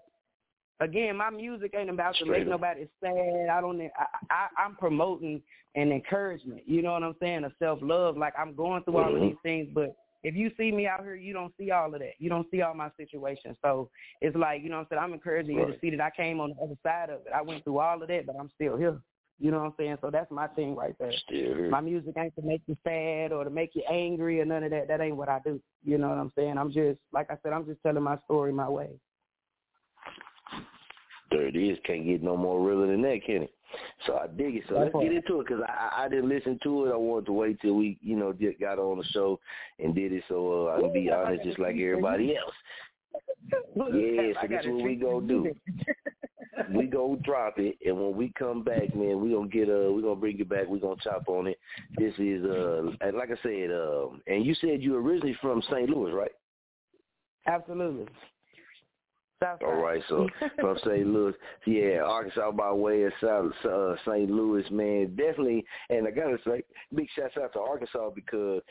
Speaker 8: again, my music ain't about to make
Speaker 4: up.
Speaker 8: nobody sad. I don't. I, I I'm promoting an encouragement. You know what I'm saying? A self love. Like I'm going through all of
Speaker 4: Mhm.
Speaker 8: these things, but if you see me out here, you don't see all of that. You don't see all my situations. So it's like you know what I'm saying. I'm encouraging you to see that I came on the other side of it. I went through all of that, but I'm still here. You know what I'm saying? So that's my thing right there.
Speaker 4: Still.
Speaker 8: My music ain't to make you sad or to make you angry or none of that. That ain't what I do. You know what I'm saying? I'm just like I said. I'm just telling my story my way.
Speaker 4: There it is. Can't get no more realer than that, can it? So I dig it. So let's get into it because I, I didn't listen to it. I wanted to wait till we, you know, get, got on the show and did it so uh, I can be honest just like everybody else. [laughs] Yeah, so this is what we gonna do. We go drop it, and when we come back, man, we gonna get uh, we gonna bring it back. We gonna chop on it. This is uh, like I said, um, and you said you originally from St. Louis, right?
Speaker 8: Absolutely. South
Speaker 4: All right, so from St. Louis, yeah, Arkansas by way of South uh, St. Louis, man, definitely. And I gotta say, big shouts out to Arkansas because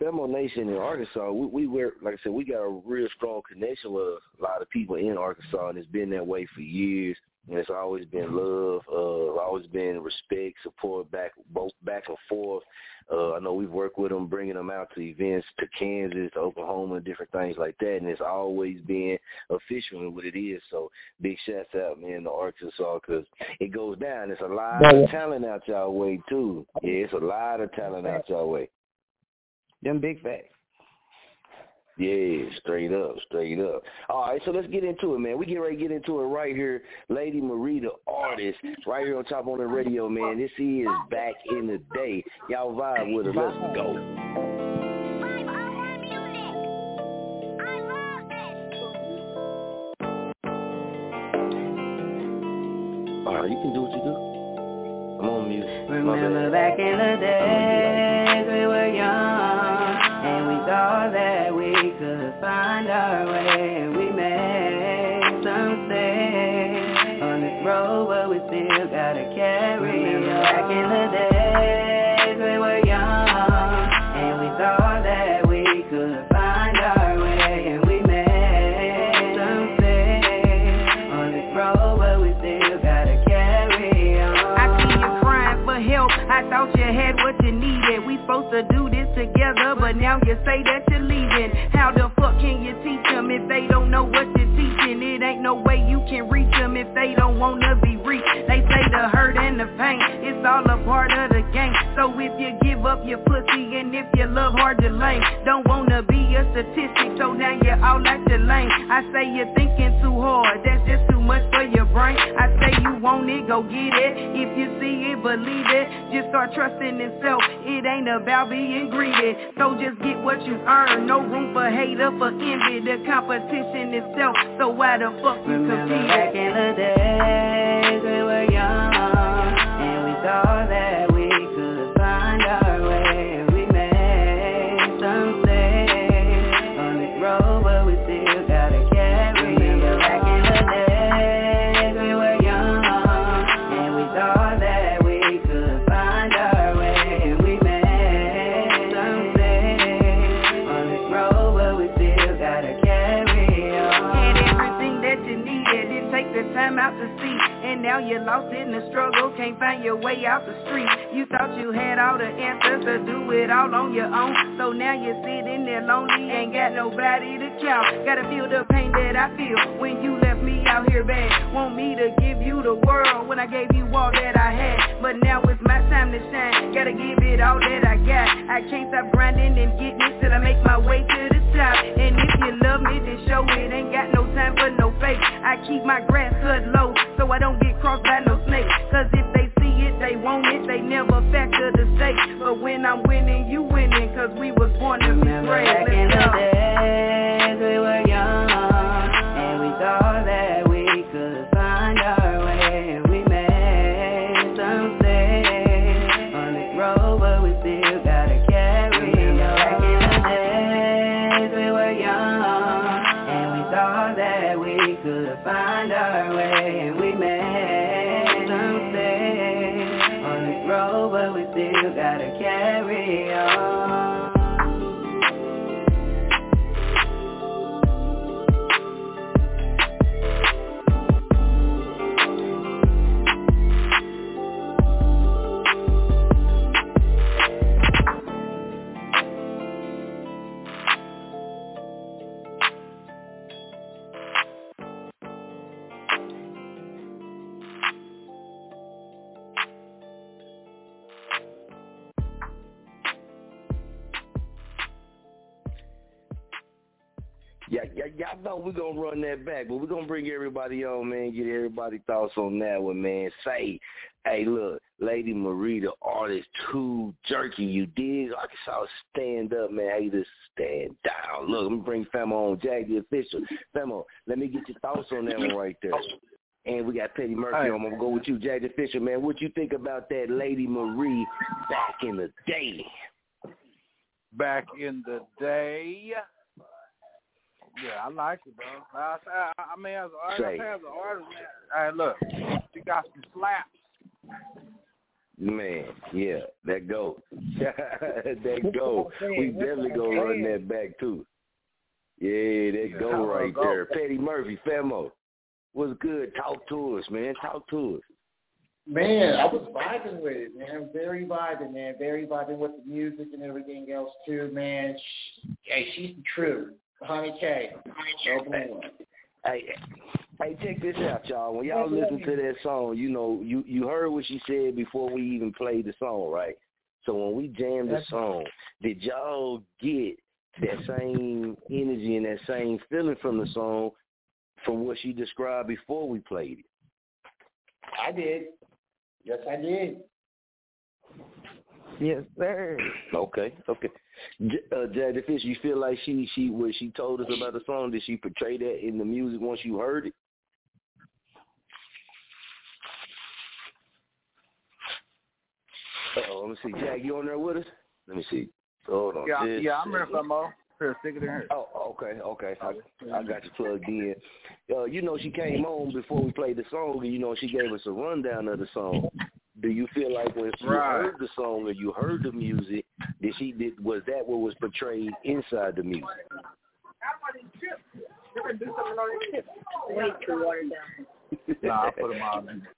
Speaker 4: Femo Nation in Arkansas, we, we were like I said, we got a real strong connection with a lot of people in Arkansas, and it's been that way for years. And it's always been love, uh, always been respect, support back both back and forth. Uh, I know we've worked with them, bringing them out to events to Kansas, to Oklahoma, different things like that. And it's always been official in what it is. So big shouts out, man, to Arkansas because it goes down. It's a lot of talent out y'all way too. Yeah, it's a lot of talent out y'all way.
Speaker 8: Them big facts.
Speaker 4: Yeah, straight up, straight up. All right, so let's get into it, man. We get ready to get into it right here. Lady Marie, the artist, right here on Top on the Radio, man. This is back in the day. Y'all vibe with her. Let's go. All right, you can do what you do. I'm on mute.
Speaker 12: Remember back in the days we were young and we thought that we could find our way and we made on this road but we still gotta carry on
Speaker 7: I see you crying for help. I thought you had what you needed. We supposed to do this together, but now you say that you're leaving. How the fuck can you teach them if they don't know what you're teaching? It ain't no way you can reach them if they don't wanna be reached. They say the hurt and the pain, it's all a part of the game. So if you give up your pussy and if you love hard to lame, don't wanna be a statistic, so now you're all at the lane. I say you're thinking too hard, that's just too much for your brain. I say you want it, go get it. If you see it, believe it. Just start trusting in self. It ain't about being greedy. So just get what you earn. No room for hate or for envy. The competition itself. So why the fuck you
Speaker 12: Remember
Speaker 7: compete?
Speaker 12: back in the days
Speaker 7: lost in the struggle. Can't find your way out the street. You thought you had all the answers to do it all on your own. So now you're sitting there lonely. Ain't got nobody to count. Gotta feel the pain that I feel when you left me out here bad. Want me to give you the world when I gave you all that I had. But now it's my time to shine. Gotta give it all that I got. I can't stop grinding and getting it till I make my way to the top. And if you love me, then show it. Ain't got no time for no fake. I keep my grass cut low so I don't get crossed by no snake. Cause if they see it, they want it. They never factor the stake. But when I'm winning, you winning. Cause we was born to be brave.
Speaker 12: Back in
Speaker 7: Let's
Speaker 12: the
Speaker 7: go.
Speaker 12: We're
Speaker 4: gonna run that back, but we're gonna bring everybody on, man, get everybody thoughts on that one, man. Say, hey, look, Lady Marie, the artist, too jerky, you dig? I can saw stand up, man. How you just stand down? Look, I'm gonna bring Famo on, Jag the official. Famo, let me get your thoughts on that one right there. And we got Petty Murphy
Speaker 10: Hey.
Speaker 4: on. I'm gonna go with you, Jag the official, man. What you think about that Lady Marie back in the day?
Speaker 10: Back in the day. Yeah, I like it, bro. I, I, I mean, as an artist,
Speaker 4: Say.
Speaker 10: as an artist, man, hey, look, she got some slaps.
Speaker 4: Man, yeah, that go. [laughs] that go. We definitely gonna run that back too. Yeah, that
Speaker 10: Yeah,
Speaker 4: go right
Speaker 10: go.
Speaker 4: there. Petty Murphy, Famo. What's good? Talk to us, man. Talk to us.
Speaker 11: Man, I was vibing with it, man. Very vibing, man. Very vibing with the music and everything else too, man. Sh hey, she's the truth. Honey K. No blame.
Speaker 4: Hey, hey, check this out, y'all. When y'all listen to that song, you know, you you heard what she said before we even played the song, right? So when we jammed the song, did y'all get that same energy and that same feeling from the song from what she described before we played it?
Speaker 11: I did. Yes, I did.
Speaker 8: Yes, sir.
Speaker 4: Okay, okay. J- uh, Jack Fish, you feel like she she what she told us about the song? Did she portray that in the music once you heard it? Oh, let me see. Jag, you on there with us? Let me see. Hold on.
Speaker 10: Yeah,
Speaker 4: Just
Speaker 10: yeah, I'm here some more. Here, stick it in here.
Speaker 4: Oh, okay, okay. I, I got you plugged in. Uh, you know, she came on before we played the song, and you know, she gave us a rundown of the song. Do you feel like when you
Speaker 10: Right.
Speaker 4: heard the song or you heard the music, did she did was that what was portrayed inside the music?
Speaker 6: Way too watered down.
Speaker 10: Nah, I put them on. [laughs]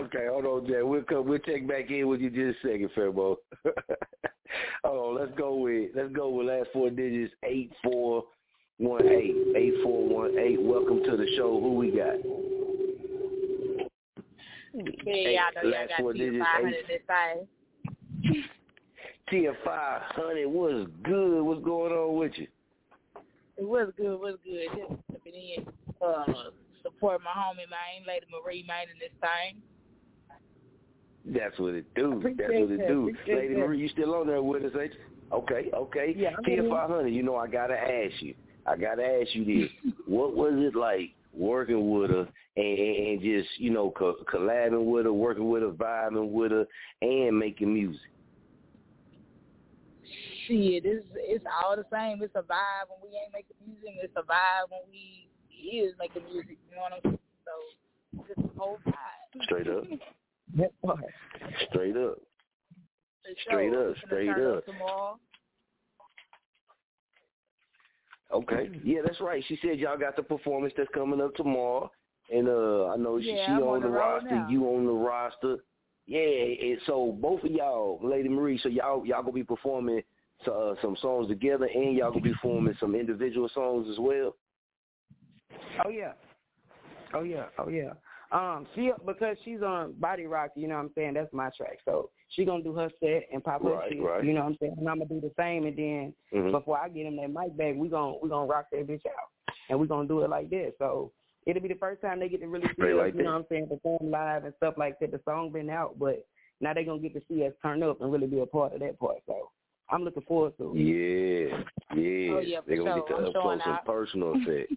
Speaker 4: Okay, hold on, Jag. We'll come. We'll check back in with you just a second, Fairbo. [laughs] hold on. Let's go with let's go with last four digits eight four one eight eight four one eight. Welcome to the show. Who we got?
Speaker 6: Yeah, y'all know y'all got
Speaker 4: four
Speaker 6: two
Speaker 4: digits,
Speaker 6: five hundred
Speaker 4: eight.
Speaker 6: this side.
Speaker 4: Tia five hundred. What's good? What's going on with you?
Speaker 6: It was good, it was good. Just stepping in, uh, support my homie, man, Lady Marie, man, in this thing.
Speaker 4: That's what it do. That's what it
Speaker 6: that.
Speaker 4: do.
Speaker 6: Appreciate
Speaker 4: Lady
Speaker 6: that.
Speaker 4: Marie, you still on there with us, ain't you? Okay, okay.
Speaker 6: Yeah,
Speaker 4: Tia
Speaker 6: here.
Speaker 4: five hundred. You know, I gotta ask you. I gotta ask you this. [laughs] what was it like working with her and, and, and just you know co- collabing with her, working with her, vibing with her, and making music?
Speaker 6: Shit, it's it's all the same. It's a vibe when we ain't making music. It's a vibe when we is making music. You know what I'm saying? So it's a whole vibe.
Speaker 4: Straight up. [laughs]
Speaker 8: That part.
Speaker 4: Straight up. Straight up, straight up.
Speaker 6: Tomorrow.
Speaker 4: Okay. [clears throat] Yeah, that's right. She said y'all got the performance that's coming up tomorrow. And uh I know she,
Speaker 6: Yeah,
Speaker 4: she on,
Speaker 6: on
Speaker 4: the, roster,
Speaker 6: now.
Speaker 4: you on the roster. Yeah, and so both of y'all, Lady Marie, so y'all y'all gonna be performing uh, some songs together and y'all gonna be performing some individual songs as well.
Speaker 8: Oh yeah. Oh yeah. Oh yeah. Um, she because she's on Body Rock, you know what I'm saying. That's my track, so she gonna do her set and pop her
Speaker 4: Right,
Speaker 8: shit.
Speaker 4: right.
Speaker 8: You know what I'm saying. And I'm gonna do the same, and then
Speaker 4: Mhm.
Speaker 8: before I get him that mic back, we gonna we gonna rock that bitch out, and we gonna do it like this. So it'll be the first time they get to really see
Speaker 4: Straight
Speaker 8: us.
Speaker 4: like
Speaker 8: you know
Speaker 4: that.
Speaker 8: what I'm saying, perform live and stuff like that. The song been out, but now they gonna get to see us turn up and really be a part of that part. So I'm looking forward to it.
Speaker 4: Yeah, yeah.
Speaker 8: Oh, yeah,
Speaker 4: They're gonna
Speaker 8: sure.
Speaker 4: get
Speaker 8: I'm
Speaker 4: the up close and personal [laughs] effect.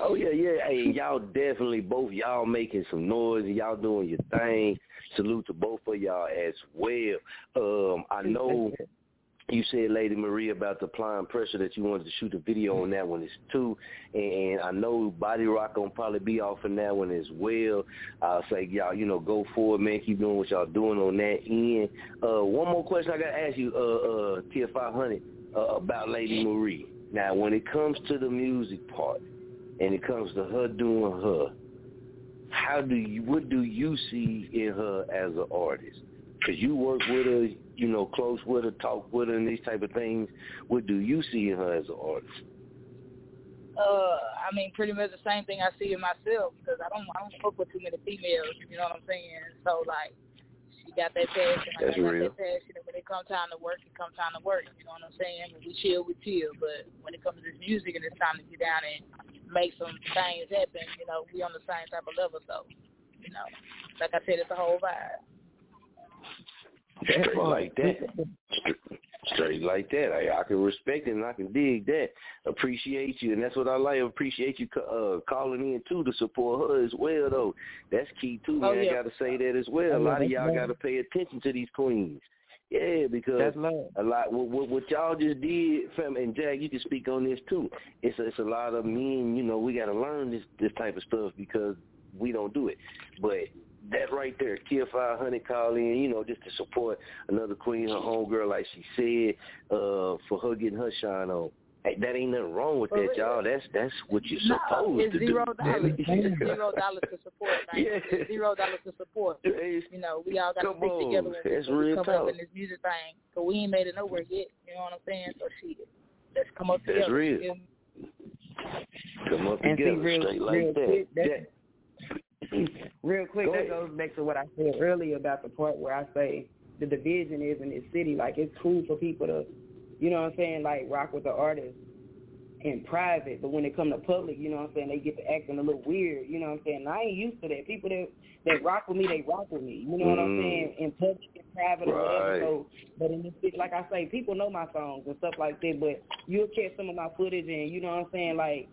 Speaker 4: Oh yeah, yeah. Hey, y'all definitely both y'all making some noise and y'all doing your thing. Salute to both of y'all as well. Um, I know you said, Lady Marie, about the applying pressure that you wanted to shoot a video on that one is too, and I know Body Rock gonna probably be off on that one as well. I'll say y'all, you know, go forward, man. Keep doing what y'all doing on that end. Uh, one more question I gotta ask you, uh, uh, Tier Five Hundred, uh, about Lady Marie. Now, when it comes to the music part, and it comes to her doing her, how do you what do you see in her as an artist? Because you work with her, you know, close with her, talk with her, and these type of things. What do you see in her as an artist?
Speaker 6: Uh, I mean, pretty much the same thing I see in myself because I don't, I don't fuck with too many females. You know what I'm saying? So like, she got that passion. I
Speaker 4: That's
Speaker 6: got
Speaker 4: real.
Speaker 6: that passion. And when it comes time to work, it comes time to work. You know what I'm saying? When we chill, we chill. But when it comes to this music and it's time to get down and make some things happen, you know, we on the same type of level. So, you know, like I said, it's a whole vibe.
Speaker 4: Straight like that. Straight, straight like that. I, I can respect it and I can dig that. Appreciate you, and that's what I like. Appreciate you uh, calling in too to support her as well, though. That's key too,
Speaker 8: Oh,
Speaker 4: man.
Speaker 8: yeah.
Speaker 4: I got to say that as well.
Speaker 8: Oh,
Speaker 4: a lot of y'all got to pay attention to these queens. Yeah, because
Speaker 8: That's love.
Speaker 4: a lot what, what what y'all just did, fam, and Jag, you can speak on this too. It's a, it's a lot of men, you know, we got to learn this this type of stuff because we don't do it. But that right there, Tier 500 call in, you know, just to support another queen, her homegirl, like she said, uh, for her getting her shine on. Hey, that ain't nothing wrong with that, y'all. That's that's what you're
Speaker 6: No,
Speaker 4: supposed
Speaker 6: it's
Speaker 4: to
Speaker 6: zero
Speaker 4: do.
Speaker 6: dollars. It's [laughs] zero dollars to support. Man.
Speaker 4: Yeah.
Speaker 6: It's zero dollars to support. [laughs] You know, we all got to stick
Speaker 4: on.
Speaker 6: together when,
Speaker 4: That's
Speaker 6: when we
Speaker 4: real
Speaker 6: come up in this music thing. Cause we ain't made it nowhere yet. You know what I'm saying? So shit, let's come up
Speaker 4: That's
Speaker 6: together.
Speaker 4: real.
Speaker 6: You
Speaker 4: Come up
Speaker 8: And see,
Speaker 4: together
Speaker 8: real,
Speaker 4: straight like
Speaker 8: real
Speaker 4: that.
Speaker 8: quick, that,
Speaker 4: Jag, [clears throat]
Speaker 8: real quick,
Speaker 4: Go
Speaker 8: that
Speaker 4: ahead.
Speaker 8: goes back to what I said earlier about the part where I say the division is in this city. Like it's cool for people to you know what I'm saying, like rock with the artist in private, but when they come to public, you know what I'm saying, they get to acting a little weird, you know what I'm saying. And I ain't used to that. People that that rock with me, they rock with me. You know what I'm
Speaker 4: Mm.
Speaker 8: saying? In public and private or whatever. So but in this like I say, people know my songs and stuff like that, but you'll catch some of my footage and you know what I'm saying, like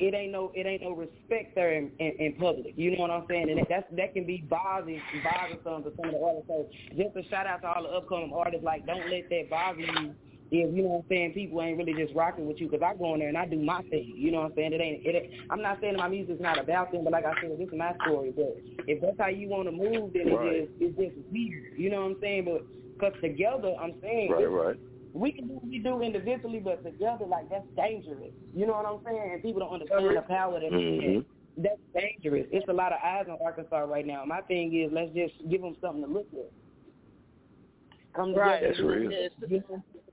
Speaker 8: it ain't no it ain't no respect there in, in, in public. You know what I'm saying? And that, that's that can be bothersome bothersome to some of the artists. So just a shout out to all the upcoming artists. Like don't let that bother you. If you know what I'm saying, people ain't really just rocking with you because I go in there and I do my thing. You know what I'm saying? It ain't. It. Ain't, I'm not saying my music's not about them, but like I said, this is my story. But if that's how you want to move, then
Speaker 4: Right.
Speaker 8: it just it's just weird. You know what I'm saying? But because together, I'm saying
Speaker 4: Right,
Speaker 8: it's-
Speaker 4: right.
Speaker 8: We can do what we do individually, but together, like that's dangerous. You know what I'm saying? And people don't understand the power that
Speaker 4: Mhm.
Speaker 8: that's dangerous. It's a lot of eyes on Arkansas right now. My thing is, let's just give them something to look at. Come
Speaker 6: Right.
Speaker 8: together,
Speaker 4: That's real.
Speaker 8: this,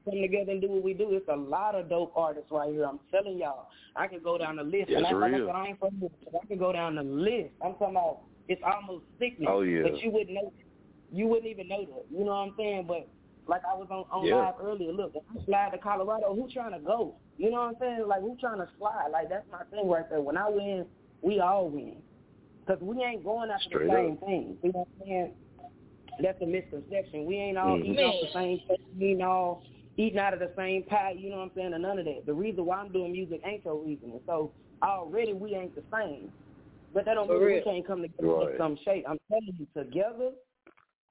Speaker 8: come together and do what we do. It's a lot of dope artists right here. I'm telling y'all. I could go down the list, and
Speaker 4: That's
Speaker 8: I, like I
Speaker 4: real.
Speaker 8: said, I ain't from here, but I could go down the list. I'm talking about it's almost sickening.
Speaker 4: Oh, yeah.
Speaker 8: But you wouldn't know. You wouldn't even know that. You know what I'm saying? But like I was on, on
Speaker 4: Yeah.
Speaker 8: live earlier. Look, if I slide to Colorado, who trying to go? You know what I'm saying? Like who trying to slide? Like that's my thing right there. When I win, we all win. Cause we ain't going after
Speaker 4: Straight
Speaker 8: the same
Speaker 4: up.
Speaker 8: thing. You know what I'm saying? That's a misconception. We ain't all
Speaker 4: Mhm.
Speaker 8: eating off the same stuff. We ain't all eating out of the same pie. You know what I'm saying? And none of that. The reason why I'm doing music ain't your reason. So already we ain't the same. But that don't
Speaker 6: For
Speaker 8: mean we can't come together
Speaker 4: Right.
Speaker 8: in some shape. I'm telling you, together,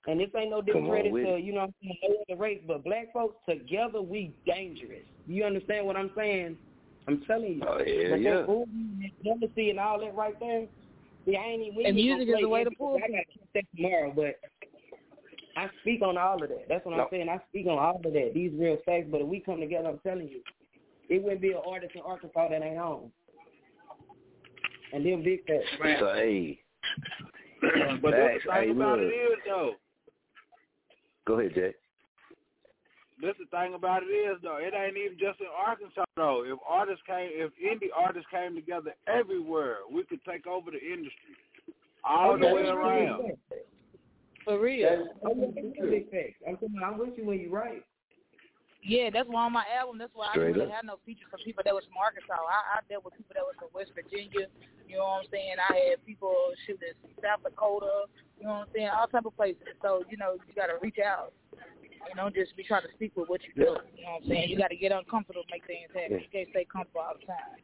Speaker 8: and this ain't no
Speaker 4: Come on
Speaker 8: discredit to,
Speaker 4: it.
Speaker 8: you know what I'm saying, no other race, but black folks, together we dangerous. You understand what I'm saying? I'm telling you.
Speaker 4: Oh, yeah,
Speaker 8: but
Speaker 4: yeah.
Speaker 8: that booty and jealousy and all that right there, see, I ain't even
Speaker 6: And music is the way to pull
Speaker 8: because I gotta catch that tomorrow, but I speak on all of that. That's what
Speaker 4: No.
Speaker 8: I'm saying. I speak on all of that. These real facts, but if we come together, I'm telling you, it wouldn't be an artist in Arkansas that ain't on. And then big facts.
Speaker 4: So hey,
Speaker 10: But
Speaker 4: Facts.
Speaker 10: the thing about it
Speaker 4: look.
Speaker 10: is though,
Speaker 4: go ahead, Jag.
Speaker 10: this the thing about it is though, it ain't even just in Arkansas though. If artists came, if indie artists came together everywhere, we could take over the industry all
Speaker 8: Oh,
Speaker 10: the way around.
Speaker 6: For real.
Speaker 8: That's big. I'm saying, I'm with you when you're right.
Speaker 6: Yeah, that's why on my album, that's why I didn't really
Speaker 4: up.
Speaker 6: have no features for people that was from Arkansas. I, I dealt with people that was from West Virginia. You know what I'm saying? I had people shoot in South Dakota. You know what I'm saying? All type of places. So you know, you got to reach out. You know, just be trying to stick with what you do. You know what I'm saying? You got to get uncomfortable to make things happen. You can't stay comfortable all the time.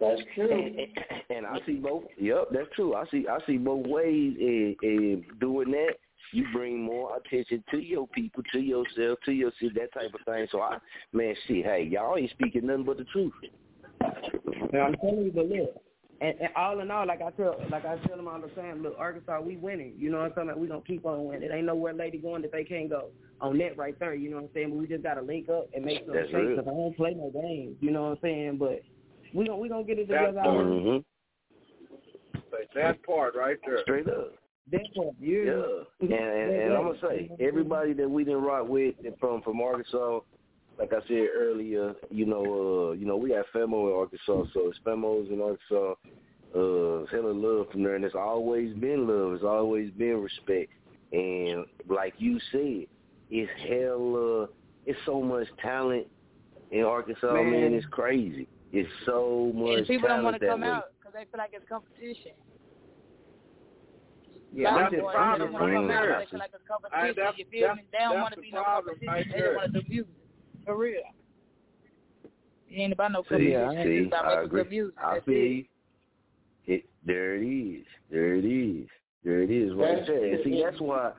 Speaker 11: That's true.
Speaker 4: And, and, and I see both. Yep, that's true. I see. I see both ways in, in doing that. You bring more attention to your people, to yourself, to your city, that type of thing. So I, man, shit, hey, y'all ain't speaking nothing but the truth.
Speaker 8: And I'm telling you, but look, and, and all in all, like I tell, like I tell them all the time, look, Arkansas, we winning. You know what I'm saying? Like, we gonna keep on winning. It ain't nowhere lady going that they can't go on that right there. You know what I'm saying? But we just gotta link up and make some
Speaker 4: That's
Speaker 8: shake. Cause I don't play no games. You know what I'm saying? But we gonna we gonna get it
Speaker 10: That's
Speaker 8: together. already.
Speaker 4: Mm-hmm.
Speaker 10: That part right there.
Speaker 4: Straight up.
Speaker 8: That part, yeah.
Speaker 4: Yeah. And, and, and I'm gonna say, everybody that we didn't rock with from from Arkansas, like I said earlier, you know, uh, you know, we got Femo in Arkansas, so it's Femos in Arkansas. Uh, it's hella love from there, and it's always been love. It's always been respect. And like you said, it's hella. It's so much talent in Arkansas, man.
Speaker 8: Man.
Speaker 4: it's crazy. It's so much
Speaker 6: And people don't want to come
Speaker 4: way.
Speaker 6: out because they feel like it's competition.
Speaker 8: Yeah,
Speaker 6: Lot
Speaker 8: I'm
Speaker 6: of
Speaker 8: just,
Speaker 6: boys,
Speaker 8: I'm
Speaker 6: they
Speaker 8: just
Speaker 6: don't want to come out
Speaker 4: Mm.
Speaker 6: 'cause they feel like it's competition.
Speaker 10: that's-
Speaker 6: you feel me? They don't
Speaker 10: that's
Speaker 6: want to
Speaker 10: the
Speaker 6: be no
Speaker 10: problem
Speaker 6: competition.
Speaker 10: right
Speaker 6: they just want to do music. For real. You ain't about no
Speaker 4: See,
Speaker 6: competition.
Speaker 8: Yeah,
Speaker 6: it's
Speaker 4: see,
Speaker 6: about
Speaker 4: I agree.
Speaker 6: good music.
Speaker 4: I
Speaker 6: That's
Speaker 4: feel
Speaker 6: it.
Speaker 4: It, there it is. There it is. There it is right
Speaker 11: That's
Speaker 4: there. And see, that's why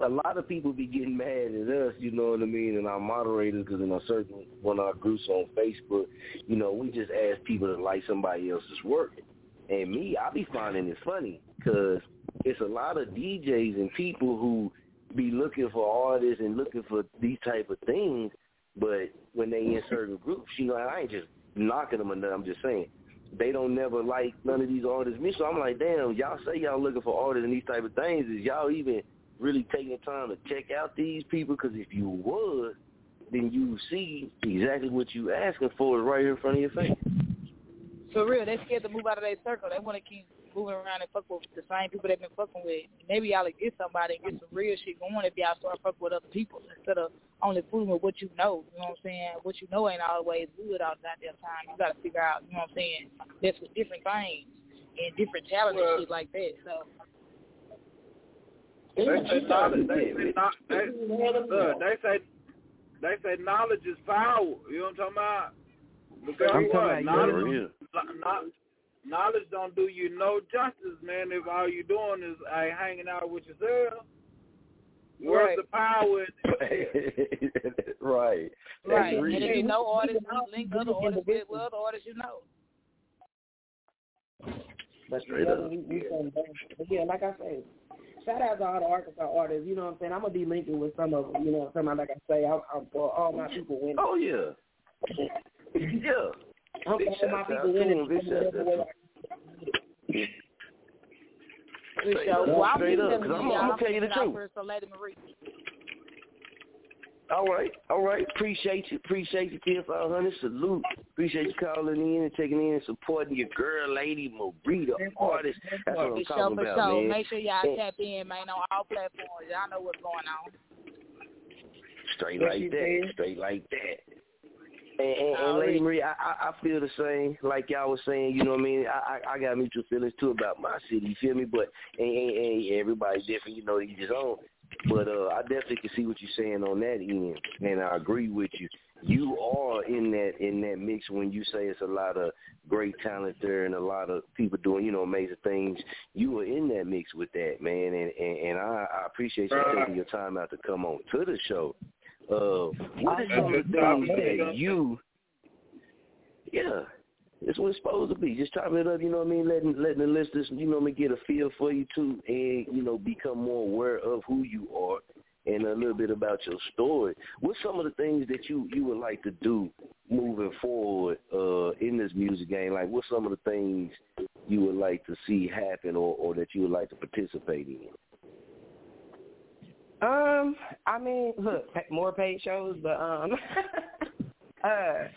Speaker 4: a lot of people be getting mad at us, you know what I mean, and our moderators, because in a certain one of our groups on Facebook, you know, we just ask people to like somebody else's work. And me, I be finding it funny because it's a lot of DJs and people who be looking for artists and looking for these type of things, but when they in certain groups, you know, I ain't just knocking them or nothing, I'm just saying they don't never like none of these artists. Me, so I'm like, damn, y'all say y'all looking for artists and these type of things. Is y'all even really taking the time to check out these people? Because if you would, then you see exactly what you asking for is right here in front of your face.
Speaker 6: For real, they scared to move out of their circle. They want to keep moving around and fuck with the same people they've been fucking with. Maybe y'all will get somebody and get some real shit going if y'all start fucking with other people instead of only fooling with what you know. You know what I'm saying? What you know ain't always good all the goddamn time. You gotta figure out, you know what I'm saying, that's with different things and different talents well, and shit like that. So
Speaker 10: they say knowledge. They say, not, they, they say they say knowledge is power. You know what I'm talking about? Because I'm what? Knowledge, not, knowledge don't do you no justice, man. If all you doing is uh, hanging out with yourself. Where's
Speaker 4: right.
Speaker 10: the power? [laughs]
Speaker 4: right.
Speaker 6: Right. And if you know artists, you link other artists with, with other artists you know.
Speaker 8: But Straight up. We, we but yeah, like I said, shout out to all the Arkansas artists. You know what I'm saying? I'm gonna be linking with some of them. You know what I'm saying? Like I say, I'm, I'm for all my people winning.
Speaker 4: Oh yeah. [laughs] yeah.
Speaker 8: For all my people winning.
Speaker 4: Big shout
Speaker 6: Straight up, well,
Speaker 4: straight up. Cause I'm, I'm gonna tell you the truth.
Speaker 6: So Lady Marie.
Speaker 4: All right, all right. Appreciate you, appreciate you, Tier Five Hundred. Salute. Appreciate you calling in and taking in and supporting your girl, Lady Marie, the artist. That's what I'm
Speaker 6: for
Speaker 4: talking
Speaker 6: sure,
Speaker 4: about,
Speaker 6: sure.
Speaker 4: man.
Speaker 6: Make sure y'all tap in, man, on all platforms. Y'all know what's going on.
Speaker 4: Straight like that. Straight like that. And, and, and Lady Marie, I, I I feel the same. Like y'all was saying, you know what I mean. I I, I got mutual feelings too about my city. You feel me? But and, and, and everybody's different. You know, each his own. But uh, I definitely can see what you're saying on that end, and I agree with you. You are in that in that mix when you say it's a lot of great talent there and a lot of people doing you know amazing things. You are in that mix with that man, and and, and I, I appreciate you taking your time out to come on to the show. Uh, what are some of the things that you? Yeah, it's what it's supposed to be. Just chopping it up, you know what I mean? Letting letting the listeners, you know, what I mean, get a feel for you too, and you know, become more aware of who you are and a little bit about your story. What's some of the things that you you would like to do moving forward uh, in this music game? Like, what's some of the things you would like to see happen, or or that you would like to participate in?
Speaker 8: Um, I mean, look, more paid shows, but um, [laughs] uh, I,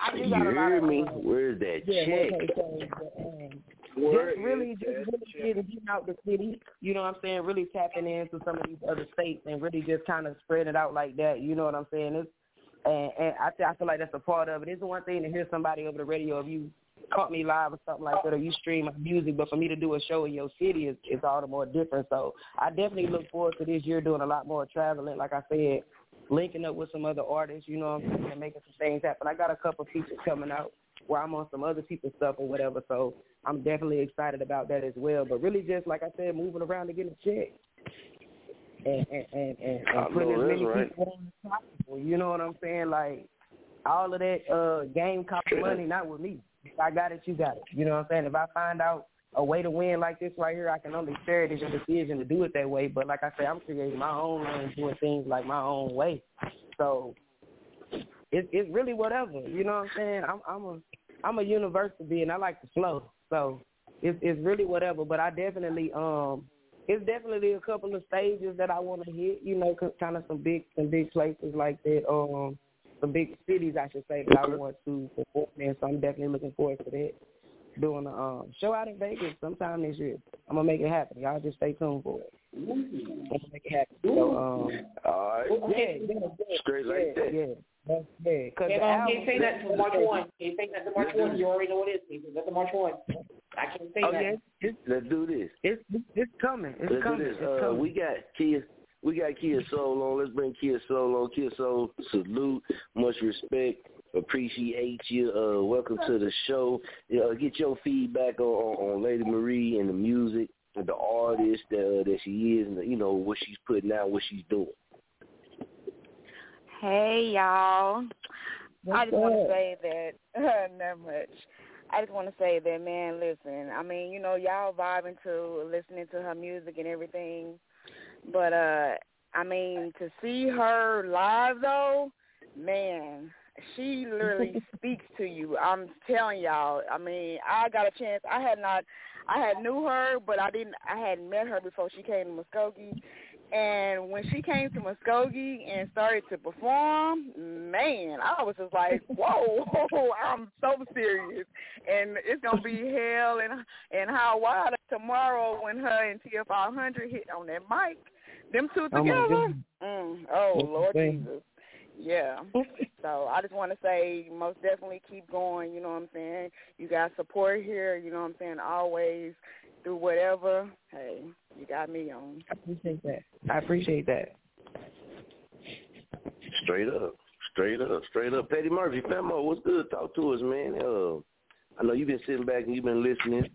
Speaker 8: I do got
Speaker 4: you
Speaker 8: a lot
Speaker 4: hear
Speaker 8: of,
Speaker 4: me? Where's that
Speaker 8: yeah, more
Speaker 4: check?
Speaker 8: shows, but, um,
Speaker 4: Where
Speaker 8: just really, just really getting getting out the city. You know what I'm saying? Really tapping into some of these other states and really just kind of spreading it out like that. You know what I'm saying? It's and, and I, th- I feel like that's a part of it. It's one thing to hear somebody over the radio of you caught me live or something like that, or you stream music. But for me to do a show in your city is, is all the more different. So I definitely look forward to this year doing a lot more traveling. Like I said, linking up with some other artists. You know what I'm saying? And making some things happen. I got a couple features coming out where I'm on some other people's stuff or whatever. So I'm definitely excited about that as well. But really, just like I said, moving around to get a check. And and and, and, and putting as many
Speaker 4: right.
Speaker 8: people on as possible. You know what I'm saying? Like all of that uh game costs [laughs] money, not with me. If I got it, you got it. You know what I'm saying? If I find out a way to win like this right here, I can only share it as your decision to do it that way. But like I say, I'm creating my own lane, doing things like my own way. So it's it's really whatever. You know what I'm saying? I'm I'm a I'm a university and I like to flow. So it's it's really whatever. But I definitely um it's definitely a couple of stages that I want to hit. You know, kind of some big some big places like that. Um, some big cities I should say that I want to perform in. So I'm definitely looking forward to that. Doing a um, show out in Vegas sometime this year. I'm gonna make it happen. Y'all just stay tuned for it. I'm gonna make it happen. So um,
Speaker 4: All right.
Speaker 8: yeah, yeah, yeah,
Speaker 4: Straight like that.
Speaker 8: yeah. That's, yeah, cause
Speaker 11: Can't, um,
Speaker 8: album,
Speaker 11: can't say that until March 1. Can't say that until March 1. You already know what it is. That's the March 1. I can't say
Speaker 8: Oh
Speaker 11: that.
Speaker 8: yeah, it's
Speaker 4: Let's do this.
Speaker 8: it's it's coming. It's
Speaker 4: Let's
Speaker 8: coming.
Speaker 4: do this.
Speaker 8: It's
Speaker 4: Uh,
Speaker 8: coming.
Speaker 4: we got Kia. We got Kia Soul on. Let's bring Kia Soul on. Kia Soul, salute, much respect, appreciate you. Uh, welcome to the show. Uh, get your feedback on, on, on Lady Marie and the music, and the artist uh, that she is, and you know what she's putting out, what she's doing.
Speaker 13: Hey y'all. I just want to say that [laughs] not much. I just want to say that man, listen. I mean, you know, y'all vibing to listening to her music and everything, but uh, I mean, to see her live though, man, she literally [laughs] speaks to you. I'm telling y'all. I mean, I got a chance. I had not, I had knew her, but I didn't. I hadn't met her before she came to Muskogee. And when she came to Muskogee and started to perform, man, I was just like, [laughs] whoa, [laughs] I'm so serious. And it's going to be hell and and how wild tomorrow when her and TF 500 hit on that mic. Them two together. Oh, mm, oh Lord Jesus. Yeah. so I just want to say, most definitely keep going. You know what I'm saying? You got support here. You know what I'm saying? Always through whatever. Hey, you got me on.
Speaker 8: I appreciate that. I appreciate that.
Speaker 4: Straight up. Straight up. Straight up. Petty Murphy, Famo, what's good? Talk to us, man. Uh, I know you've been sitting back and you've been listening,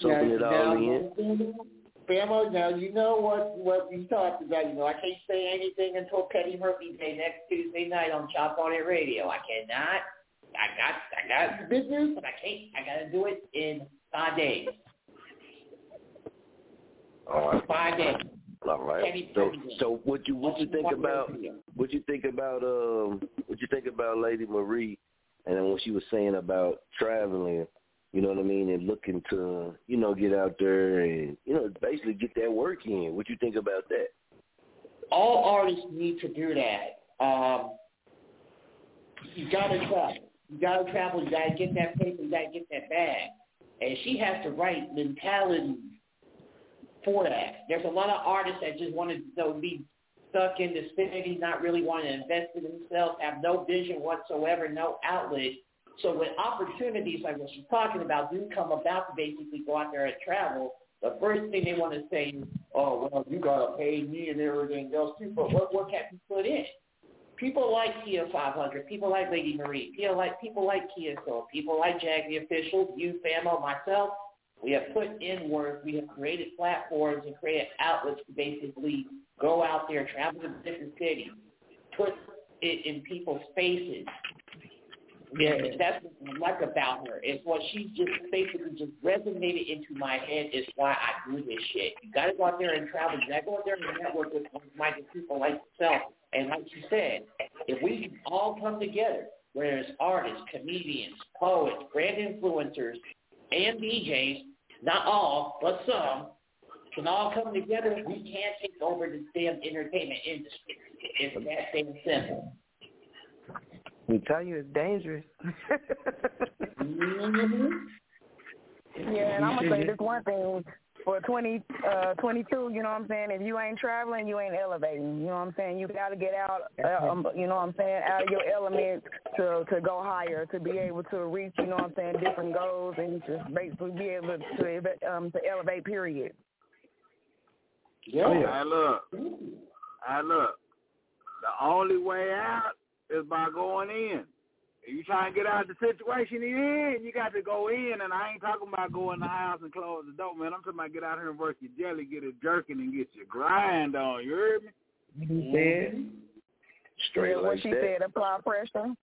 Speaker 4: soaking it all in.
Speaker 11: Famo, now you know what what we talked about. You know, I can't say anything until Petty Murphy Day next Tuesday night on Chop On It Radio. I cannot. I got I got business, but I can't. I got to do it in five days.
Speaker 4: All right.
Speaker 11: Five days.
Speaker 4: All right. So, so what you what you think about what you think about um what you think about Lady Marie, and then what she was saying about traveling you know what I mean, and looking to, you know, get out there and, you know, basically get that work in. What you think about that?
Speaker 11: All artists need to do that. Um, you gotta travel. You gotta travel, you gotta get that paper, you gotta get that bag. And she has the right mentality for that. There's a lot of artists that just want to you be stuck in the city, not really want to invest in themselves, have no vision whatsoever, no outlet so when opportunities like what she's talking about do come about to basically go out there and travel, the first thing they want to say is, oh, well, you got to pay me and everything else too, but what, what can you put in? People like Kia 500, people like Lady Marie, people like people like Kia Soul, people like Jag the Official, you, Famo, myself, we have put in work. We have created platforms and created outlets to basically go out there, travel to different cities, put it in people's faces, yeah, that's what I like about her. Is what she just basically just resonated into my head is why I do this shit. You gotta go out there and travel. You gotta go out there and network with minded people like yourself. And like you said, if we can all come together, whereas artists, comedians, poets, brand influencers, and DJs, not all, but some, can all come together, we can take over the damn entertainment industry. It's that damn simple.
Speaker 8: We tell you it's dangerous.
Speaker 13: mm-hmm. Yeah, and I'm gonna say this one thing for 20, uh, 22, you know what I'm saying? If you ain't traveling, you ain't elevating. You know what I'm saying? You got to get out, uh, um, you know what I'm saying, out of your element to to go higher, to be able to reach, you know what I'm saying, different goals and just basically be able to um to elevate. Period.
Speaker 10: Yeah. I look. I look. The only way out is by going in. If you try and get out of the situation you're in, you got to go in. And I ain't talking about going in the house and close the door, man. I'm talking about get out here and work your jelly, get it jerking, and get your grind on. You heard me?
Speaker 8: You said mm-hmm.
Speaker 4: straight
Speaker 13: yeah,
Speaker 4: like
Speaker 13: what she
Speaker 4: that.
Speaker 13: said, apply pressure.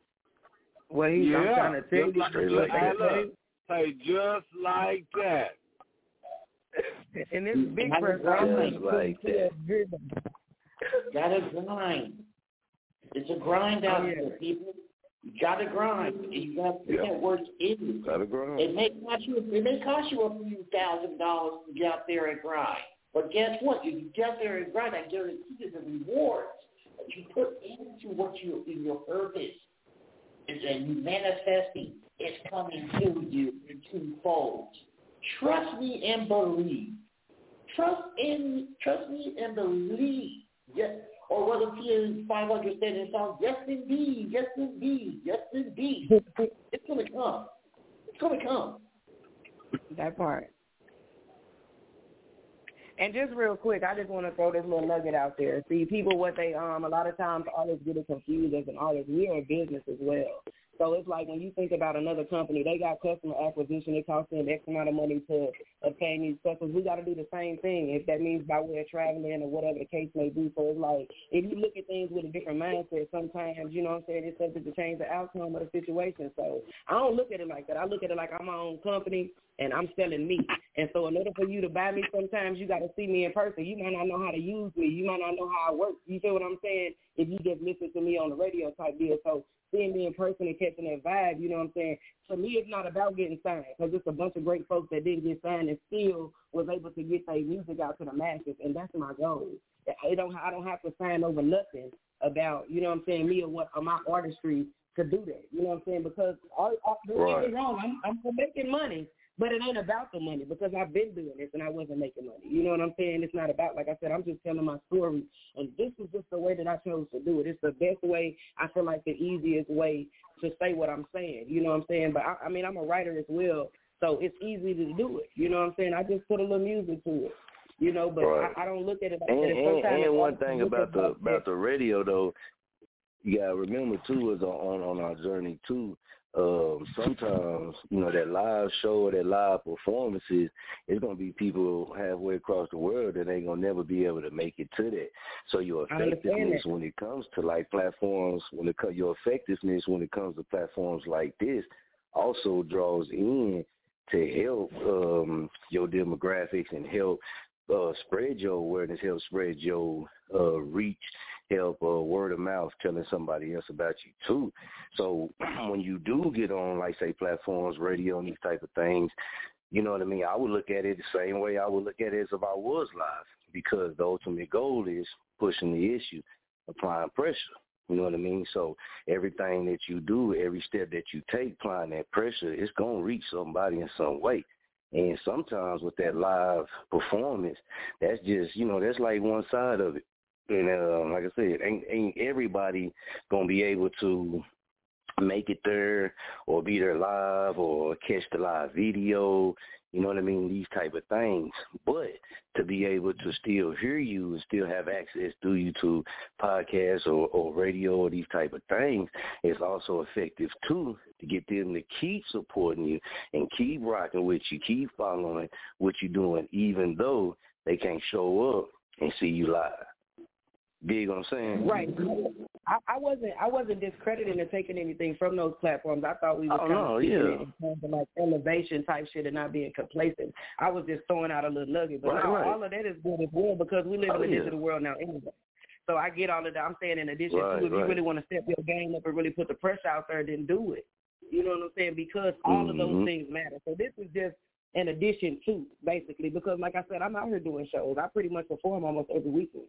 Speaker 8: Well, he's
Speaker 10: yeah.
Speaker 8: I'm trying to tell
Speaker 10: just
Speaker 8: you
Speaker 10: like,
Speaker 4: straight
Speaker 10: just
Speaker 4: like
Speaker 10: like
Speaker 4: that.
Speaker 10: Look, say just like that.
Speaker 8: And this big
Speaker 11: Just
Speaker 8: person,
Speaker 4: like that.
Speaker 11: Gotta grind. It's a grind oh, out
Speaker 8: Oh, yeah.
Speaker 11: there, people. You gotta grind. You gotta put
Speaker 4: Yeah.
Speaker 11: that work in.
Speaker 4: Gotta grind.
Speaker 11: It may cost you it may cost you a few thousand dollars to get out there and grind. But guess what? If you get out there and grind, I guarantee you the rewards that you put into what you in your purpose is and you manifesting is coming to you in two folds. Trust me and believe. Trust in trust me and believe. Yes. Or what if you 500 said in song, yes indeed, yes indeed, yes indeed. [laughs] it's going to come. It's going to come.
Speaker 8: that part. And just real quick, I just want to throw this little nugget out there. See, people, what they um, a lot of times artists get it confused as an artist. We are a business as well. So it's like when you think about another company, they got customer acquisition. It costs them X amount of money to obtain these customers. We got to do the same thing, if that means by way of traveling or whatever the case may be. So it's like if you look at things with a different mindset, sometimes you know what I'm saying it's subject to change the outcome of the situation. So I don't look at it like that. I look at it like I'm my own company and I'm selling me. And so in order for you to buy me, sometimes you got to see me in person. You might not know how to use me. You might not know how I work. You feel what I'm saying? If you just listen to me on the radio type deal. So seeing me in person and catching that vibe, you know what I'm saying? For me, it's not about getting signed because it's a bunch of great folks that didn't get signed and still was able to get their music out to the masses, and that's my goal. I don't, I don't have to sign over nothing about, you know what I'm saying, me or what or my artistry to do that. You know what I'm saying? Because all, all, don't get me wrong, I'm, I'm for making money. But it ain't about the money because I've been doing this and I wasn't making money. You know what I'm saying? It's not about, like I said, I'm just telling my story. And this is just the way that I chose to do it. It's the best way. I feel like the easiest way to say what I'm saying. You know what I'm saying? But I, I mean, I'm a writer as well. So it's easy to do it. You know what I'm saying? I just put a little music to it. You know, but right. I, I don't look at it like
Speaker 4: and,
Speaker 8: that.
Speaker 4: And, and one thing about the about the radio though, you gotta remember too is on on our journey too um, sometimes, you know, that live show or that live performances, it's going to be people halfway across the world that ain't going to never be able to make it to that. So your effectiveness when it comes to like platforms, when it comes your effectiveness when it comes to platforms like this, also draws in to help um, your demographics and help uh, spread your awareness, help spread your uh, reach help uh, word of mouth telling somebody else about you too. So [clears throat] when you do get on, like say platforms, radio, and these type of things, you know what I mean. I would look at it the same way I would look at it as if I was live, because the ultimate goal is pushing the issue, applying pressure. You know what I mean? So everything that you do, every step that you take, applying that pressure, it's gonna reach somebody in some way. And sometimes with that live performance, that's just you know that's like one side of it. And uh, like I said, ain't ain't everybody gonna be able to make it there or be there live or catch the live video, you know what I mean, these type of things. But to be able to still hear you and still have access through you to podcasts or, or radio or these type of things is also effective too to get them to keep supporting you and keep rocking with you, keep following what you're doing, even though they can't show up and see you live. Dig what I'm saying?
Speaker 8: Right. I, I wasn't I wasn't discrediting or taking anything from those platforms. I thought we were
Speaker 4: oh,
Speaker 8: kind
Speaker 4: no,
Speaker 8: of
Speaker 4: yeah.
Speaker 8: in terms of like elevation type shit and not being complacent. I was just throwing out a little nugget. But
Speaker 4: right,
Speaker 8: no,
Speaker 4: right.
Speaker 8: all of that is good as well because we live
Speaker 4: oh,
Speaker 8: in a
Speaker 4: yeah.
Speaker 8: digital world now anyway. So I get all of that. I'm saying in addition
Speaker 4: right,
Speaker 8: to if you really want to step your game up and really put the pressure out there, then do it. You know what I'm saying? Because all
Speaker 4: mm-hmm.
Speaker 8: of those things matter. So this is just in addition to basically because like I said, I'm out here doing shows. I pretty much perform almost every weekend.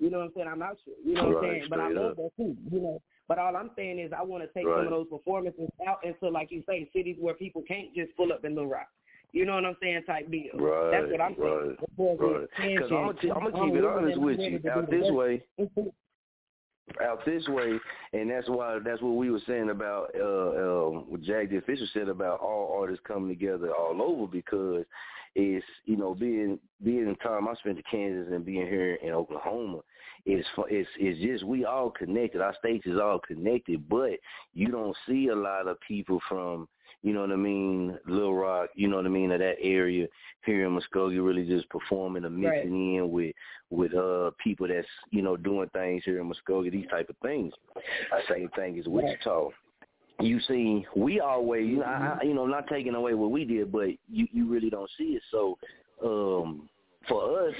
Speaker 8: You know what I'm saying? I'm out here. You know what I'm saying? But I love
Speaker 4: up.
Speaker 8: that too. You know. But all I'm saying is I want to take
Speaker 4: right.
Speaker 8: some of those performances out into, like you say, cities where people can't just pull up in Little Rock. You know what I'm saying? Type deal.
Speaker 4: Right.
Speaker 8: That's what I'm saying.
Speaker 4: Right. Because I'm gonna, t- I'm gonna keep it honest with you. Out this way, [laughs] out this way, and that's why that's what we were saying about uh, um, what Jag the official said about all artists coming together all over because it's you know being being the time I spent in Kansas and being here in Oklahoma it's it's it's just we all connected. Our states is all connected, but you don't see a lot of people from you know what I mean, Little Rock, you know what I mean, of that area here in Muskogee really just performing and mixing in with with uh people that's, you know, doing things here in Muskogee, these type of things. The same thing as Wichita. You see, we always, you know, I, you know, not taking away what we did, but you you really don't see it. So, um, for us,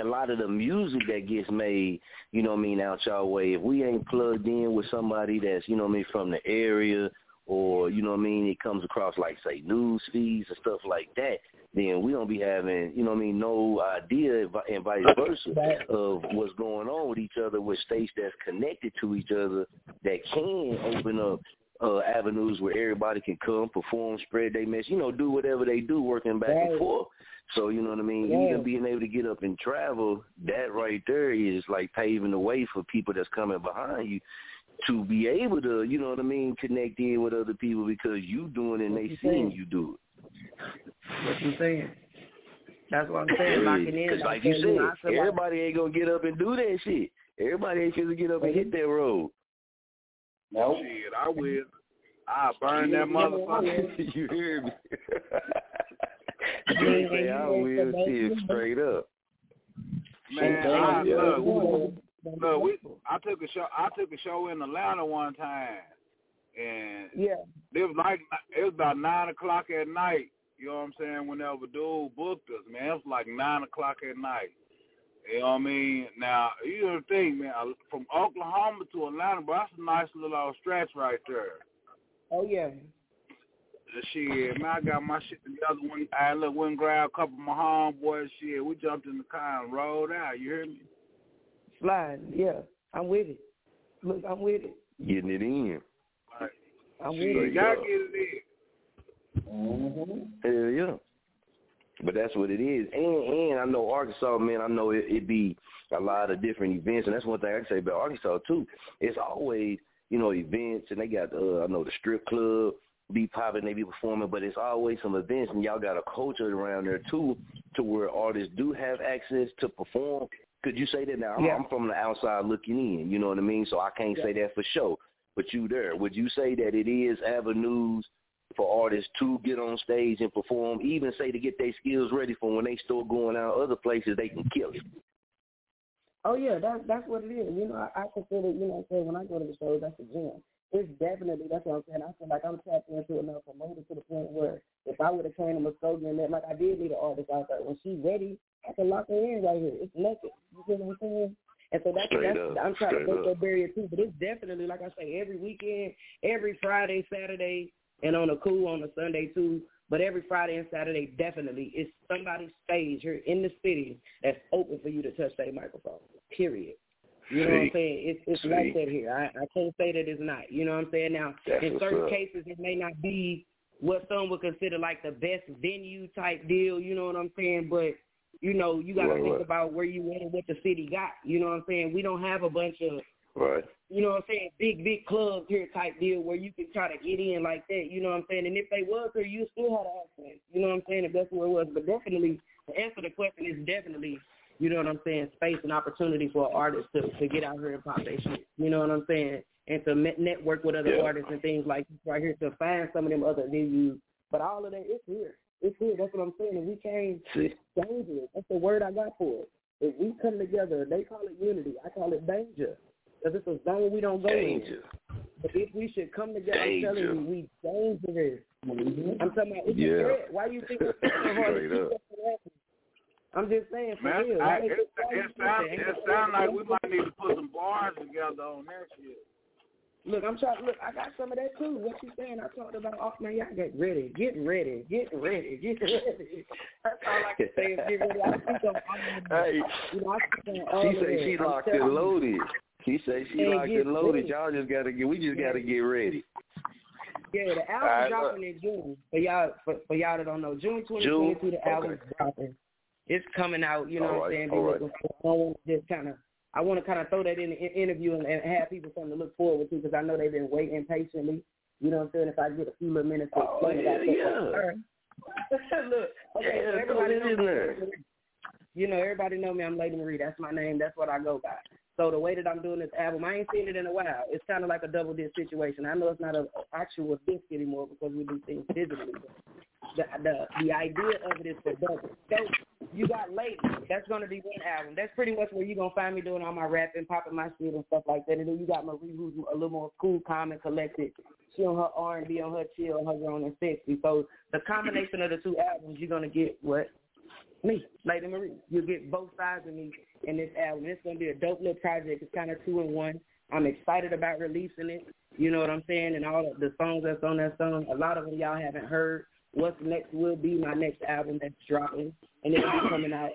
Speaker 4: a lot of the music that gets made, you know what I mean, out y'all way, if we ain't plugged in with somebody that's, you know what I mean, from the area or, you know what I mean, it comes across like, say, news feeds and stuff like that, then we don't be having, you know what I mean, no idea and vice versa of what's going on with each other with states that's connected to each other that can open up uh, avenues where everybody can come, perform, spread their message, you know, do whatever they do, working back and forth. So you know what I mean.
Speaker 8: Yeah.
Speaker 4: Even being able to get up and travel, that right there is like paving the way for people that's coming behind you to be able to, you know what I mean, connect in with other people because you doing it and they seeing you do it.
Speaker 8: What you saying? That's what I'm [clears throat] saying. Locking in.
Speaker 4: Because like you said, everybody ain't gonna get up and do that shit. Everybody ain't gonna get up and hit that road.
Speaker 11: No.
Speaker 10: Shit, I will. I burn that motherfucker. [laughs]
Speaker 4: you hear me? you [laughs] say I will shit straight up.
Speaker 10: Man, I, look, look, we, I took a show. I took a show in Atlanta one time, and
Speaker 8: yeah,
Speaker 10: it was like it was about nine o'clock at night. You know what I'm saying? Whenever dude booked us, man, it was like nine o'clock at night. You know what I mean? Now, you know the thing, man, from Oklahoma to Atlanta, bro, that's a nice little old stretch right there.
Speaker 8: Oh, yeah.
Speaker 10: Shit, man, I got my shit together. When I look, went and grabbed a couple of my homeboys. Shit, we jumped in the car and rolled out. You hear me?
Speaker 8: Sliding, yeah. I'm with it. Look, I'm with it.
Speaker 4: Getting it in.
Speaker 10: Right.
Speaker 8: I'm with it.
Speaker 10: y'all get it in.
Speaker 4: Mm-hmm. Hell yeah. But that's what it is. And and I know Arkansas, man, I know it, it be a lot of different events and that's one thing I can say about Arkansas too. It's always, you know, events and they got uh I know the strip club be popping, they be performing, but it's always some events and y'all got a culture around there too to where artists do have access to perform. Could you say that now?
Speaker 8: Yeah.
Speaker 4: I'm from the outside looking in, you know what I mean? So I can't
Speaker 8: Yeah.
Speaker 4: say that for sure. But you there. Would you say that it is avenues for artists to get on stage and perform, even say to get their skills ready for when they start going out other places they can kill it.
Speaker 8: Oh yeah, that's that's what it is. You know, I, I consider, you know, I'm when I go to the shows, that's a gym. It's definitely that's what I'm saying. I feel like I'm tapped into enough promoter to the point where if I would have trained a Muskogee and that, like I did need an artist out there. When she's ready, I can lock her in right here. It's nothing. You feel what I'm saying? And so that's,
Speaker 4: Straight
Speaker 8: that's
Speaker 4: up,
Speaker 8: I'm trying to break
Speaker 4: up.
Speaker 8: that barrier too. But it's definitely like I say, every weekend, every Friday, Saturday, and on a cool on a Sunday too. But every Friday and Saturday, definitely, it's somebody's stage here in the city that's open for you to touch that microphone. Period. You know what I'm saying? It's it's
Speaker 4: See.
Speaker 8: like that here. I, I can't say that it's not. You know what I'm saying? Now,
Speaker 4: That's
Speaker 8: in certain
Speaker 4: up.
Speaker 8: cases, it may not be what some would consider like the best venue type deal. You know what I'm saying? But you know, you got to
Speaker 4: Right,
Speaker 8: think
Speaker 4: right.
Speaker 8: about where you went and what the city got. You know what I'm saying? We don't have a bunch of
Speaker 4: Right.
Speaker 8: you know what I'm saying, big, big clubs here type deal where you can try to get in like that, you know what I'm saying? And if they was here, you still had an accent. You know what I'm saying? If that's where it was. But definitely, to answer to the question, is definitely, you know what I'm saying, space and opportunity for artists to, to get out here and pop their shit. You know what I'm saying? And to network with other
Speaker 4: Yeah.
Speaker 8: artists and things like right here to find some of them other venues. But all of that, it's here. It's here. That's what I'm saying. And we dangerous. That's the word I got for it. If we come together, they call it unity. I call it danger. Because it's a zone we don't go
Speaker 4: Danger.
Speaker 8: in. But if we should come together,
Speaker 4: Danger.
Speaker 8: I'm telling you, we dangerous. Mm-hmm. I'm talking about it's
Speaker 4: Yeah.
Speaker 8: a threat. Why you think it's so [laughs] hard to keep
Speaker 4: up.
Speaker 8: us? I'm just saying for
Speaker 10: Man,
Speaker 8: real.
Speaker 10: I,
Speaker 8: Why
Speaker 10: it, it, it
Speaker 8: think
Speaker 10: sound it sound like we might need to put some bars together on that shit.
Speaker 8: Look, I'm trying. Look, I got some of that too. What you saying? I talked about. Oh man, y'all get ready, get ready, get ready, get ready. [laughs] That's all I can say is get ready. I speak on all of
Speaker 4: Hey,
Speaker 8: You know, I speak on all
Speaker 4: she
Speaker 8: of
Speaker 4: say
Speaker 8: that.
Speaker 4: she
Speaker 8: I'm
Speaker 4: locked
Speaker 8: telling
Speaker 4: and
Speaker 8: you.
Speaker 4: loaded. She say she
Speaker 8: Man,
Speaker 4: locked and loaded.
Speaker 8: ready.
Speaker 4: Y'all just gotta get. We just gotta get ready.
Speaker 8: Yeah, the album
Speaker 4: right,
Speaker 8: dropping in June. For y'all, for, for y'all that don't know, June 2022, the album's
Speaker 4: Okay.
Speaker 8: dropping. It's coming out. You know
Speaker 4: All
Speaker 8: what I'm saying?
Speaker 4: all right.
Speaker 8: Be I want to just kind of. I want to kind of throw that in the interview and, and have people something to look forward to because I know they've been waiting patiently. You know what I'm saying? If I get a few little minutes to
Speaker 4: Oh,
Speaker 8: explain
Speaker 4: yeah,
Speaker 8: that.
Speaker 4: yeah.
Speaker 8: All right. [laughs] Look, okay,
Speaker 4: Yeah,
Speaker 8: everybody knows me. You know, everybody know me. I'm Lady Marie. That's my name. That's what I go by. So the way that I'm doing this album, I ain't seen it in a while. It's kind of like a double disc situation. I know it's not an actual disc anymore because we do things digitally. The the the idea of it is for double. So you got Lady. That's gonna be one album. That's pretty much where you gonna find me doing all my rapping, popping my shit and stuff like that. And then you got Marie, who's a little more cool, calm, and collected. She on her R and B, on her chill, on her grown and sexy. So the combination of the two albums, you're gonna get what me, Lady Marie. You'll get both sides of me in this album. It's gonna be a dope little project. It's kind of two in one. I'm excited about releasing it. You know what I'm saying? And all of the songs that's on that song, a lot of them y'all haven't heard. What's next will be my next album that's dropping, and it'll be coming out.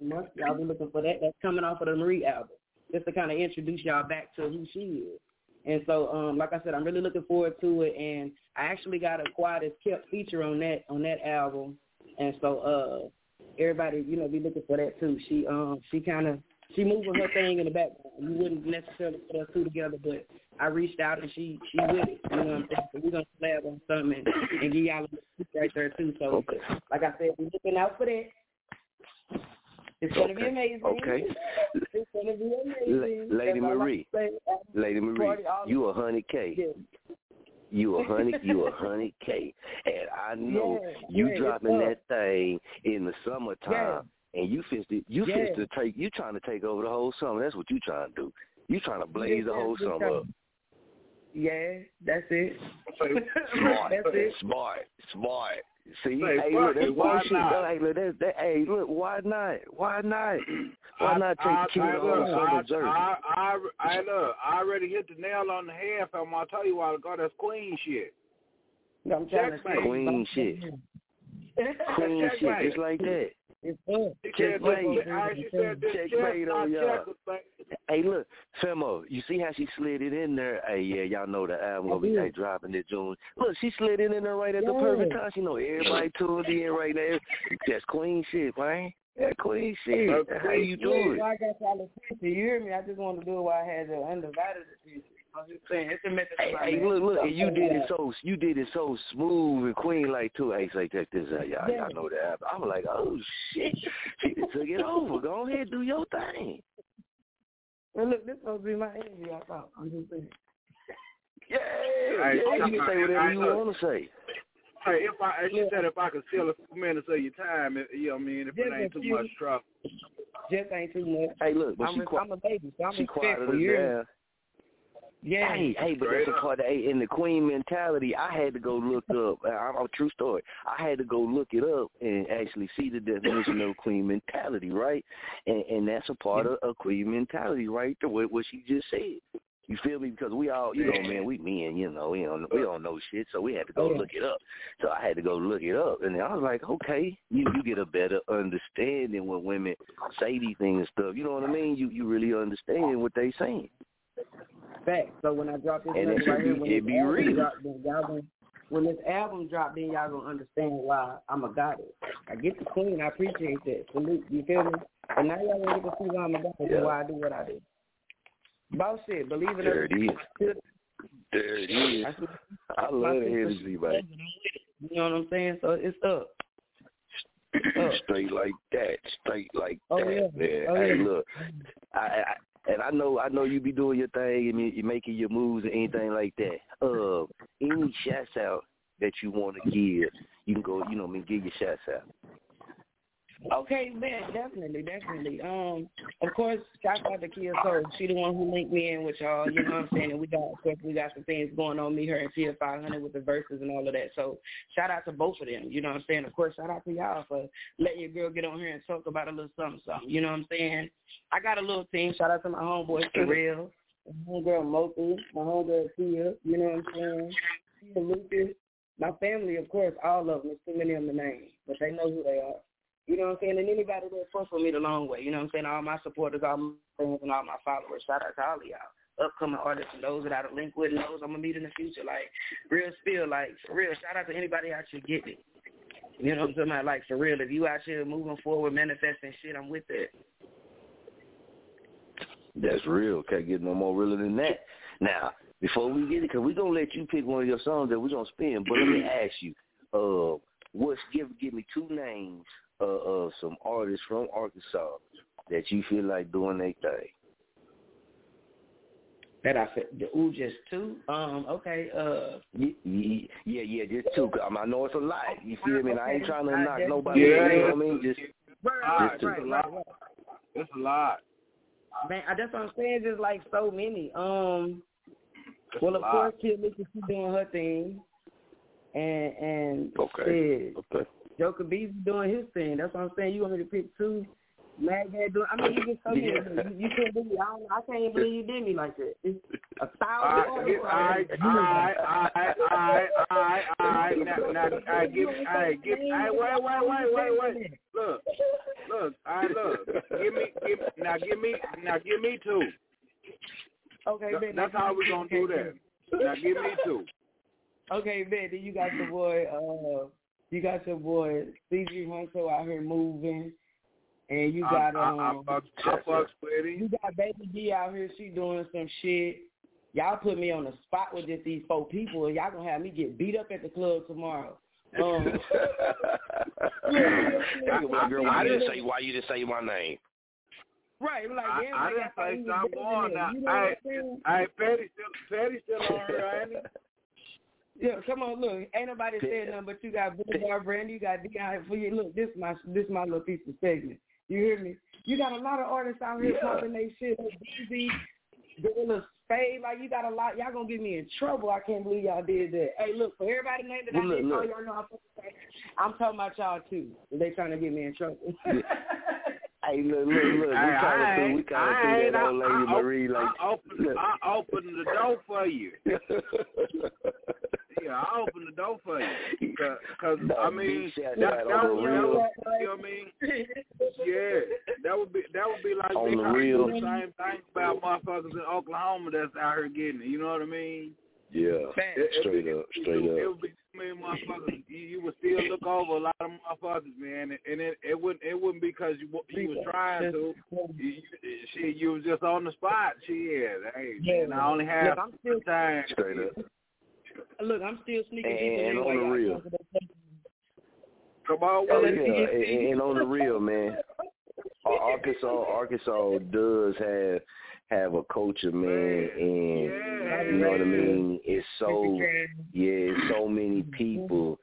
Speaker 8: Month. Y'all be looking for that. That's coming off of the Marie album, just to kind of introduce y'all back to who she is. And so, um, like I said, I'm really looking forward to it. And I actually got a quiet as kept feature on that on that album. And so, uh, everybody, you know, be looking for that too. She um she kind of she moving her thing in the background. You wouldn't necessarily put us two together, but I reached out and she she with it. You know what I'm saying? So we're gonna slab on something and, and give y'all a little right there too. So
Speaker 4: Okay.
Speaker 8: like I said, we're looking out for that. It's gonna be amazing.
Speaker 4: Okay.
Speaker 8: It's gonna be amazing.
Speaker 4: Lady Marie. Lady Marie, you a hundred K. You a hundred, you a [laughs] hundred K, and I know
Speaker 8: Yeah,
Speaker 4: you
Speaker 8: yeah,
Speaker 4: dropping that thing in the summertime, and you fist to, you
Speaker 8: Yeah.
Speaker 4: fist to take, you trying to take over the whole summer. That's what you trying to do. You trying to blaze the whole summer up.
Speaker 8: Yeah, that's it.
Speaker 4: Smart, [laughs]
Speaker 8: that's it.
Speaker 4: smart, smart. See,
Speaker 10: Say,
Speaker 4: hey, look, that's
Speaker 10: why
Speaker 4: bullshit.
Speaker 10: not?
Speaker 4: Hey, look, that, that, hey, look, why not? Why not? [clears throat] Why
Speaker 10: I-
Speaker 4: not take
Speaker 10: I,
Speaker 4: care
Speaker 10: I,
Speaker 4: of the whole
Speaker 10: look,
Speaker 4: summer
Speaker 10: I. I, I, I, look, I already hit the nail on the head. I'm gonna tell you why, while ago. That's queen shit.
Speaker 8: I'm trying to say
Speaker 4: Queen shit. [laughs] Queen shit, just like that.
Speaker 8: It's up.
Speaker 4: Checkmate on y'all. Hey, look, Femo, you see how she slid it in there? Hey, yeah, y'all know the album will be hey, dropping in June. Look, she slid it in there right at the perfect time. She know everybody [laughs] tuned in right there. That's queen shit, man. That queen shit. That's how you doing? it.
Speaker 8: I got y'all attention. You hear me? I just want to do it while I had the undivided attention. I'm just saying, it's a method.
Speaker 4: Hey, hey look, look, and you did it so you did it so smooth and queen like too. Hey, say check this out, y'all. Y'all know that. I'm like, oh shit, she took it over. Go ahead, do your thing.
Speaker 8: Well, look, this supposed to be my interview. I thought. I'm just saying.
Speaker 4: Yeah, yeah, yeah you can say whatever you want to say.
Speaker 10: Hey, if I, as you said, if I could steal a few minutes of your time, you know what I mean, if it ain't too much trouble.
Speaker 8: Just ain't too much.
Speaker 4: Hey, look, but
Speaker 8: I'm,
Speaker 4: she
Speaker 8: a, I'm a baby, so I'm
Speaker 4: she
Speaker 8: quiet
Speaker 4: for
Speaker 8: you. Yeah.
Speaker 4: Hey, hey, but that's a part of hey, in the queen mentality. I had to go look up. Uh, I'm a true story. I had to go look it up and actually see the definition of queen mentality, right? And and that's a part of a queen mentality, right? The what, what she just said. You feel me? Because we all, you know, man, we men, you know, we don't we don't know shit, so we had to go look it up. So I had to go look it up, and I was like, okay, you you get a better understanding when women say these things and stuff. You know what I mean? You you really understand what they saying.
Speaker 8: Fact. So when I drop this
Speaker 4: and it
Speaker 8: right
Speaker 4: be,
Speaker 8: here, when
Speaker 4: it be real.
Speaker 8: Drop, then y'all gonna, when this album drop, then y'all gonna understand why I'm a goddess. I get the queen. I appreciate that. Salute. You feel me? And now y'all gonna get to see why I'm a goddess yeah. and why I do what I do. Boss shit, believe it
Speaker 4: there
Speaker 8: or
Speaker 4: it is. There it is. I love the energy, man.
Speaker 8: You know what I'm saying? So it's up.
Speaker 4: Straight like that, straight like
Speaker 8: oh,
Speaker 4: that,
Speaker 8: yeah.
Speaker 4: man.
Speaker 8: Oh,
Speaker 4: hey,
Speaker 8: yeah.
Speaker 4: look, I, I and I know I know you be doing your thing and you making your moves and anything like that. Uh, any shouts out that you want to give, you can go. You know, I mean, give your shouts out.
Speaker 8: Okay, man, definitely, definitely. Um, of course, shout out to Kia Soul. She the one who linked me in with y'all. You know what I'm saying? And we got, of course, we got some things going on. Me, her, and Tia 500 with the verses and all of that. So shout out to both of them. You know what I'm saying? Of course, shout out to y'all for letting your girl get on here and talk about a little something, something. You know what I'm saying? I got a little team. Shout out to my homeboy [clears throat] Terrell, my homegirl Moku, my homegirl Tia. You know what I'm saying? Tia Lucas. My family, of course, all of them. There's too many of them to name, but they know who they are. You know what I'm saying? And anybody that fuck with me the long way. You know what I'm saying? All my supporters, all my friends, and all my followers. Shout out to all of y'all. Upcoming artists and those that I link with and those I'm going to meet in the future. Like, real spill. Like, for real, shout out to anybody out here getting it. You know what I'm talking about? Like, for real, if you out here moving forward, manifesting shit, I'm with it.
Speaker 4: That's real. Can't get no more realer than that. Now, before we get it, because we're going to let you pick one of your songs that we're going to spin, but let me [clears throat] ask you, uh, what's give give me two names uh, uh, some artists from Arkansas that you feel like doing their thing?
Speaker 8: That I said, the ooh, just two. Um, okay. Uh,
Speaker 4: yeah, yeah, yeah, just two. Um, I know it's a lot. You feel me? And I ain't trying to
Speaker 8: I
Speaker 4: knock nobody.
Speaker 10: Yeah.
Speaker 4: You know what I mean? Just,
Speaker 8: right,
Speaker 4: just two.
Speaker 8: right, right, right.
Speaker 10: It's a lot.
Speaker 8: Man, I- that's what I'm saying. Just like so many. Um, well, of
Speaker 10: lot.
Speaker 8: course, Kid Lucas she doing her thing, and and
Speaker 4: Okay.
Speaker 8: shit,
Speaker 4: Okay.
Speaker 8: Joker B's doing his thing. That's what I'm saying. You want me to pick two? Maghead doing. I mean, you get so many.
Speaker 4: Yeah.
Speaker 8: You, you can't believe. I, don't, I can't even believe you did me like that. It's a
Speaker 10: All
Speaker 8: thousand.
Speaker 10: right,
Speaker 8: artists
Speaker 10: all
Speaker 8: out
Speaker 10: right,
Speaker 8: there.
Speaker 10: all right, all right, all right, all right. Now, now, all right, give, all right, give, all right, wait, wait, wait, wait, wait. Look, look, all right, look. Give me, give, now, give me, now, give me two.
Speaker 8: Okay,
Speaker 10: Th-
Speaker 8: man.
Speaker 10: That's how we gonna do that. Now, give me two.
Speaker 8: Okay, man. Then you got your boy. Uh, you got your boy CG Hunter out here moving, and you got
Speaker 10: I,
Speaker 8: um.
Speaker 10: I, I, I fucks with him.
Speaker 8: You got Baby D out here. She doing some shit. Y'all put me on the spot with just these four people, and y'all gonna have me get beat up at the club tomorrow. [laughs] Um, [laughs]
Speaker 4: girl, why you didn't say why you didn't say my name?
Speaker 8: right, like
Speaker 10: I,
Speaker 8: yeah,
Speaker 10: I didn't say
Speaker 8: he was
Speaker 10: something
Speaker 8: better
Speaker 10: more
Speaker 8: than
Speaker 10: now.
Speaker 8: that. You know
Speaker 10: I,
Speaker 8: I'm?
Speaker 10: I, Patty still, Patty still on here, ain't he? [laughs]
Speaker 8: Yeah, come on, look. Ain't nobody said nothing, but you got Boulevard Brandy, you got Dion for you. Look, this my this my little piece of segment. You hear me? You got a lot of artists out here
Speaker 4: Yeah.
Speaker 8: popping they shit. Easy, Gorilla Spade, like you got a lot. Y'all gonna get me in trouble. I can't believe y'all did that. Hey, look, for everybody name that
Speaker 4: Well,
Speaker 8: I
Speaker 4: look,
Speaker 8: didn't
Speaker 4: look.
Speaker 8: y'all know I'm, I'm talking about y'all too. They trying to get me in trouble. [laughs]
Speaker 4: Hey, look, look, look. We
Speaker 10: Hey,
Speaker 4: kind
Speaker 10: I
Speaker 4: of threw, we
Speaker 10: ain't-
Speaker 4: kind of
Speaker 10: I ain't-
Speaker 4: that old
Speaker 10: I-
Speaker 4: lady
Speaker 10: I op-
Speaker 4: Marie like.
Speaker 10: I opened,
Speaker 4: look.
Speaker 10: I opened the door for you. Yeah, [laughs] yeah, I open the door for you. Cause, cause
Speaker 4: no,
Speaker 10: I mean,
Speaker 4: that,
Speaker 10: that,
Speaker 4: that,
Speaker 10: would, you know what I mean? Yeah, that would be that would be like
Speaker 4: on the real.
Speaker 10: the same thing about motherfuckers in Oklahoma that's out here getting it. You know what I mean?
Speaker 4: Yeah,
Speaker 10: it,
Speaker 4: straight
Speaker 10: it,
Speaker 4: up, straight
Speaker 10: it,
Speaker 4: up.
Speaker 10: It would be many motherfuckers. You, you would still look over a lot of motherfuckers, man, and it it wouldn't it wouldn't because you you was trying to. You, shit, you was just on the spot. Shit, hey,
Speaker 8: Yeah.
Speaker 10: man, I only have
Speaker 8: Look, I'm still
Speaker 10: time.
Speaker 4: Straight up.
Speaker 8: Look, I'm still sneaking
Speaker 4: And,
Speaker 8: deep in
Speaker 4: and on the real.
Speaker 8: y'all talking about
Speaker 10: Come on,
Speaker 4: Oh yeah, and, and on the real, man. [laughs] Arkansas, Arkansas does have have a culture, man, and you know what I mean. It's so yeah, it's so many people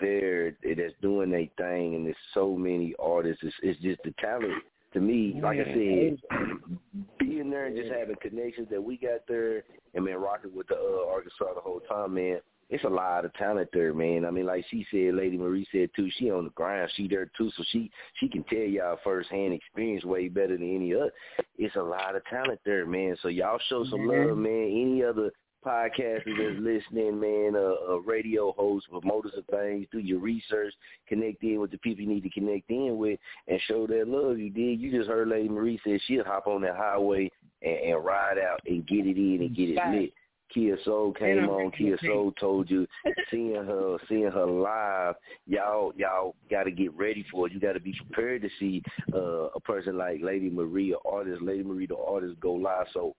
Speaker 4: there that's doing their thing, and there's so many artists. It's, it's just the talent. To me, like I said, [clears throat] being there and just having connections that we got there, and man, rocking with the uh, Arkansas the whole time, man. It's a lot of talent there, man. I mean, like she said, Lady Marie said too. She on the ground, she there too, so she she can tell y'all firsthand experience way better than any other. It's a lot of talent there, man. So y'all show some love, man. Any other podcasters that's listening, man, uh, uh, radio hosts, promoters of things, do your research, connect in with the people you need to connect in with, and show that love. You did. You just heard Lady Marie said she'll hop on that highway and, and ride out and get it in and get it lit. Kia Soul came on. Kia Soul told you, [laughs] seeing her, seeing her live, y'all, y'all got to get ready for it. You got to be prepared to see uh, a person like Lady Maria, or artist, Lady Maria, the artist, go live. So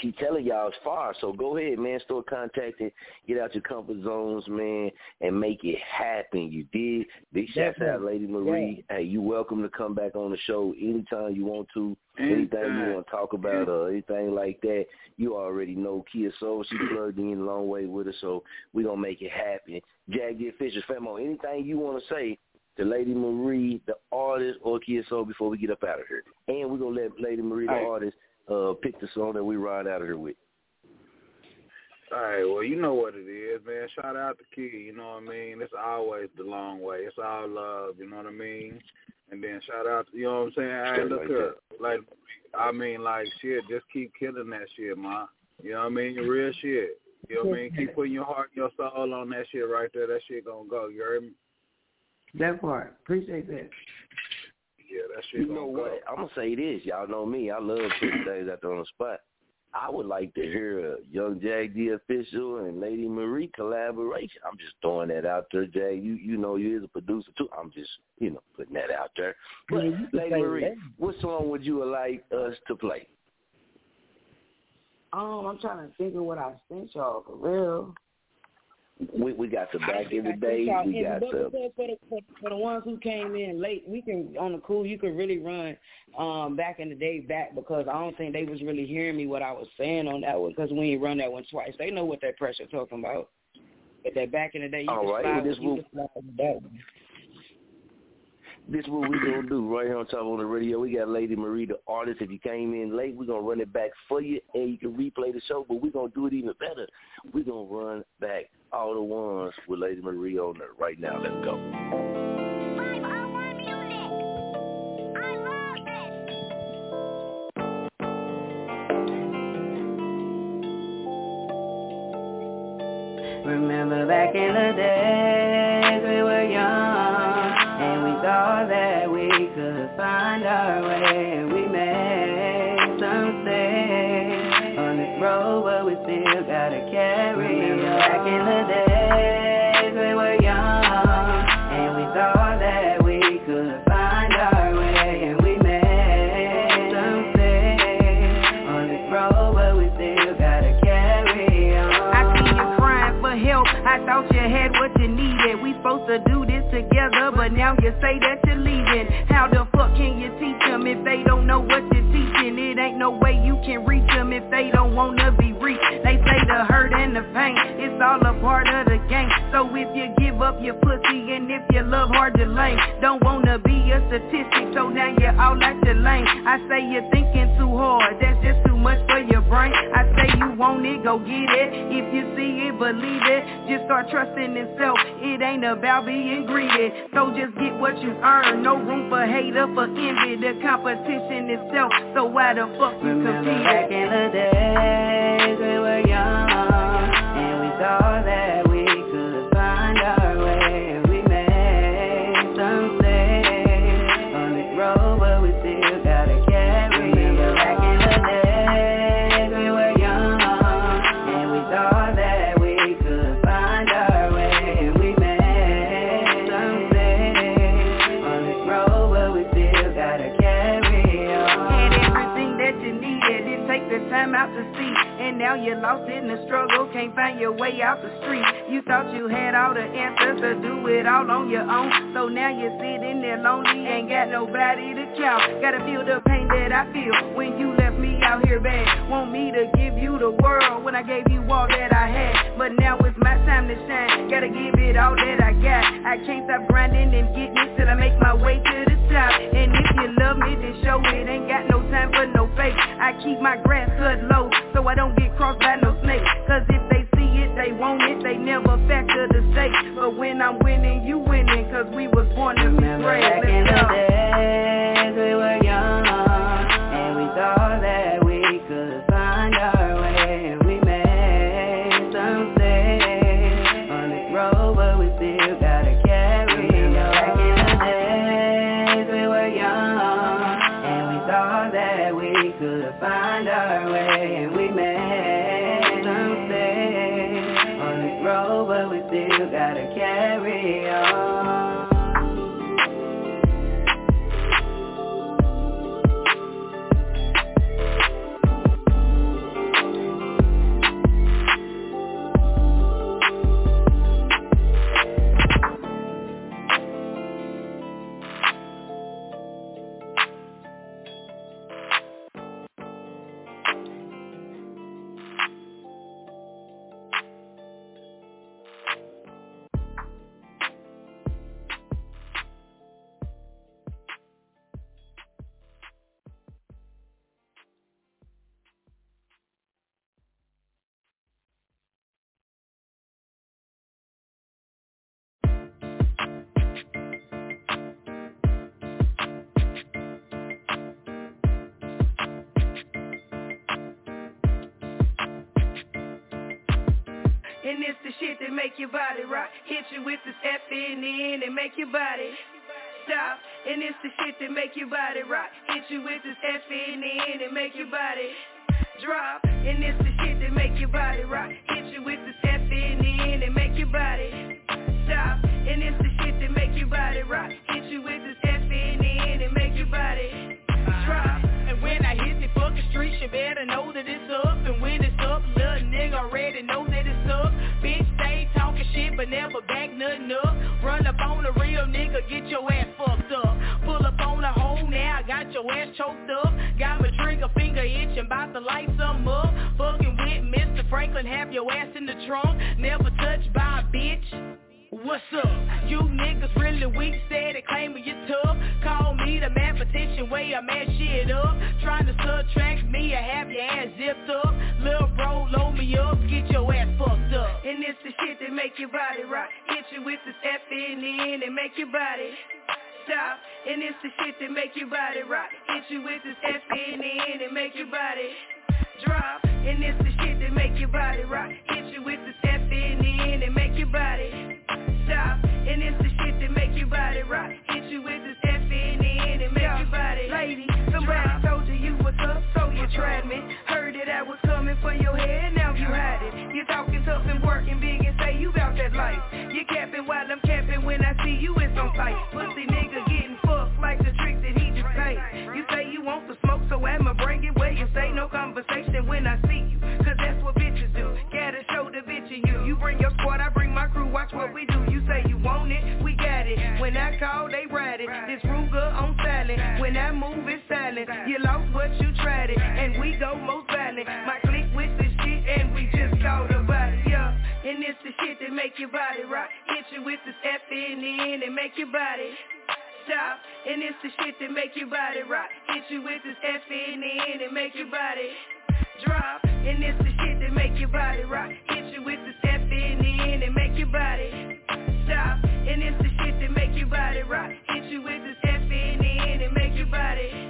Speaker 4: she telling y'all it's far. So go ahead, man. Start contacting. Get out your comfort zones, man, and make it happen. You did. Big shouts out, Lady Marie. Hey, you welcome to come back on the show anytime you want to. Anything you want to talk about or anything like that, you already know Kia Soul. She plugged in a long way with us, so we gonna make it happen. Jag the official Famo, anything you want to say to Lady Marie, the artist, or Kia Soul before we get up out of here. And we're gonna let Lady Marie, the
Speaker 10: All right.
Speaker 4: artist, uh, pick the song that we ride out of here with.
Speaker 10: All right, well, you know what it is, man. Shout out to Key, you know what I mean? It's always the long way. It's all love, you know what I mean? And then shout out, to, you know what I'm saying? Hey, look
Speaker 4: like
Speaker 10: up. Like, I mean, like, shit, just keep killing that shit, man. You know what I mean? Real shit. You know what I mean? Keep putting your heart and your soul on that shit right there. That shit gonna go. You heard me?
Speaker 8: That part. Appreciate that.
Speaker 10: Yeah, that shit
Speaker 4: You
Speaker 10: gonna
Speaker 4: know
Speaker 10: go.
Speaker 4: what? I'm gonna say this. Y'all know me. I love putting things out there on the spot. I would like to hear a Young Jag the official and Lady Marie collaboration. I'm just throwing that out there, Jag. You you know you is a producer too. I'm just you know putting that out there. But
Speaker 8: Yeah, you
Speaker 4: Lady Marie,
Speaker 8: that.
Speaker 4: what song would you like us to play?
Speaker 8: Um, I'm trying to think of what I sent y'all for real.
Speaker 4: We we got the back in the day. We got the
Speaker 8: for the for, the ones who came in late, we can on the cool. You could really run um back in the day back because I don't think they was really hearing me what I was saying on that one because we ain't run that one twice. They know what that pressure talking about. But that back in the day, you
Speaker 4: All
Speaker 8: could
Speaker 4: right,
Speaker 8: slide,
Speaker 4: well, this
Speaker 8: you could slide that one.
Speaker 4: This is what we gonna do right here on top on the radio. We got Lady Marie, the artist. If you came in late, we're gonna run it back for you, and you can replay the show. But we're gonna do it even better. We're gonna run back all the ones with Lady Marie on there right now. Let's go.
Speaker 12: Remember back in the days in the days we were young And we thought that we could find our way And we made on this road But we still gotta carry on
Speaker 7: I see you crying for help. I thought you had what you needed. We supposed to do this together, but now you say that you're leaving. How the fuck can you teach them if they don't know what you're teaching? It ain't no way you can reach them if they don't wanna be reached. They say the hurt and the pain, it's all a part of the game. So if you give up your pussy and if you love hard to lame, don't wanna be a statistic, so now you're all at the lane. I say you're thinking too hard, that's just too much for your brain. I say you want it, go get it. If you see it, believe it. Just start trusting in self. It ain't about being greedy. So just get what you earn. No room for hate or for envy. The competition itself. So why the fuck you
Speaker 12: Remember
Speaker 7: compete?
Speaker 12: back in the days we were young And we thought that
Speaker 7: lost in the struggle Can't find your way out the street. You thought you had all the answers To do it all on your own. So now you're sitting there lonely Ain't got nobody to count. Gotta feel the pain that I feel When you left me out here bad. Want me to give you the world When I gave you all that I had. But now it's my time to shine. Gotta give it all that I got. I can't stop grinding and getting it Till I make my way to the top And if you love me then show it. Ain't got no time for no fake. I keep my grass cut low So I don't get crossed by no snake. Cause if they see it, they want it. They never factor the stake But when I'm winning, you winning. Cause we was born to be great
Speaker 12: Back in the days we were young. And we thought that
Speaker 7: it's the shit that make your body rock. Hit you with this FNN and make your body stop. And it's the shit that make your body rock. Hit you with this FNN and make your body drop. And it's the shit that make your body rock. Hit you with this FNN and make your body stop. And it's the shit that make your body rock. Hit you with this FNN and make your body drop.
Speaker 6: And when I hit the fucking streets, you better know that it's up. And when it's up, little nigga already know but never back nothing up. Run up on a real nigga, get your ass fucked up. Pull up on a hole now, I got your ass choked up. Got my trigger finger itching, bout to light some up. Fucking with Mr. Franklin, have your ass in the trunk. Never touched by a bitch. What's up? You niggas really weak, steady claiming you tough. Call me the mathematician, way I mess shit up. Trying to subtract me, I have your ass zipped up. Lil' bro, load me up, get your ass fucked up.
Speaker 7: And it's the shit that make your body rock. Hit you with this FNN and make your body stop. And it's the shit that make your body rock. Hit you with this FNN and make your body drop. And it's the shit that make your body rock. Hit you with this FNN and make your body stop. And it's the shit that make your body rock You lost what you tried it And we go most violent My clique with the shit and we just called about it, yeah And it's the shit that make your body rock. Hit you with this FNN and make your body stop. And it's the shit that make your body rock. Hit you with this FNN and make your body drop. And it's the shit that make your body rock. Hit you with this stop And it's the FNN and make your body drop And it's the shit that make your body rock. Hit you with this FNN and make your body stop And it's the shit that make your body rock Hit you with this FNN and make your body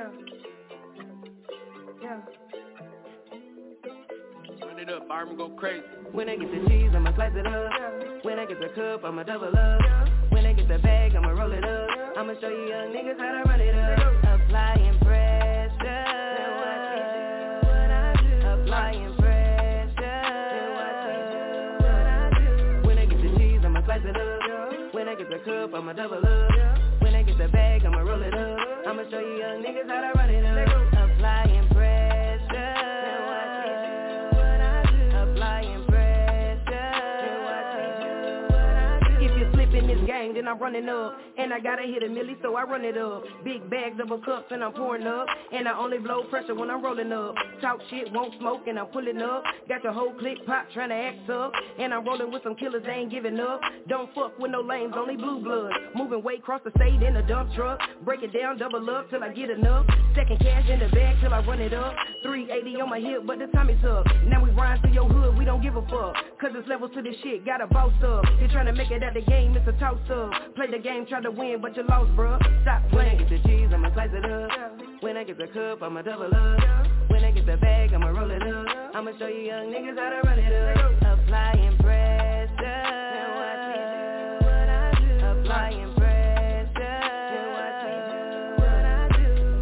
Speaker 7: Yeah. Yeah. Yeah.
Speaker 9: Run it up, Byron go crazy.
Speaker 12: When I get the cheese, I'ma slice it up. When I get the cup, I'ma double up. When I get the bag, I'ma roll it up. I'ma show you young niggas how to run it up. Applying pressure. Applying pressure. When I get the cheese, I'ma slice it up. When I get the cup, I'ma double up. The bag, I'ma roll it up. I'ma show you young niggas how to run it up. Applying I'm running up. And I gotta hit a milli, so I run it up. Big bags of a cups and I'm pouring up. And I only blow pressure when I'm rolling up. Talk shit, won't smoke, and I'm pulling up. Got your whole clip pop trying to act up. And I'm rolling with some killers, they ain't giving up. Don't fuck with no lames, only blue blood. Moving way across the state in a dump truck. Break it down, double up till I get enough. Second cash in the bag till I run it up. 380 on my hip, but the time is up. Now we ride to your hood, we don't give a fuck. Cause it's levels to this shit, gotta boss up. You're trying to make it at the game, it's a toss up. Play the game, try to win, but you lost, bruh. Stop playing. When I get the cheese, I'ma slice it up. When I get the cup, I'ma double up. When I get the bag, I'ma roll it up. I'ma show you young niggas how to run it up. Applying pressure. Applying pressure.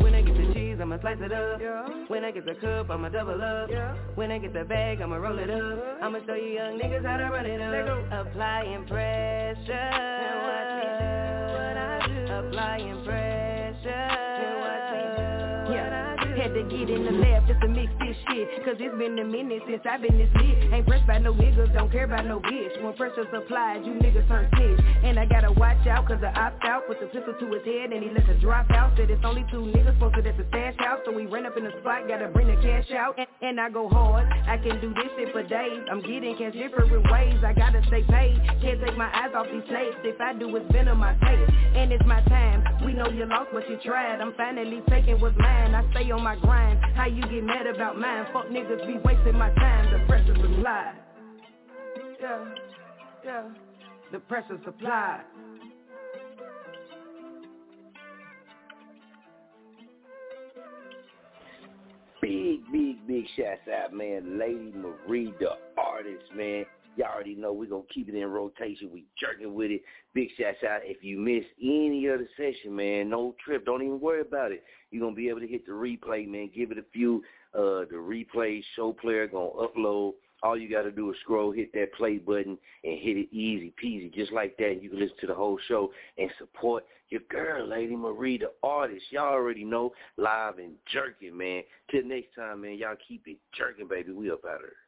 Speaker 12: When I get the cheese, I'ma slice it up. When I get the cup, I'ma double up. When I get the bag, I'ma roll it up. I'ma show you young niggas how to run it up. Applying pressure. Applying pressure. To get in the lab just to mix this shit. Cause it's been a minute since I've been this lit. Ain't pressed by no niggas, don't care about no bitch. When pressure's applied, you niggas turn snitch. And I gotta watch out cause I opt out With the pistol to his head and he lets it drop out. Said it's only two niggas posted at the stash house So we ran up in the spot, gotta bring the cash out. And, I go hard, I can do this shit for days. I'm getting cash different ways, I gotta stay paid. Can't take my eyes off these snakes If I do, it's venom my taste And it's my time, we know you lost but you tried. I'm finally taking what's mine, I stay on my grind How you get mad about mine? Fuck niggas be wasting my time The pressure supply Yeah, yeah The pressure supply
Speaker 4: Big, big, big shouts out, man. Lady Marie, the artist, man. Y'all already know we're going to keep it in rotation. We jerking with it. Big shouts out. If you miss any of the session, man, no trip. Don't even worry about it. You're going to be able to hit the replay, man. Give it a few. Uh, the replay show player going to upload. All you got to do is scroll, hit that play button, and hit it easy peasy, just like that. You can listen to the whole show and support your girl, Lady Marie, the artist. Y'all already know, live and jerking, man. Till next time, man, y'all keep it jerking, baby. We up out of here.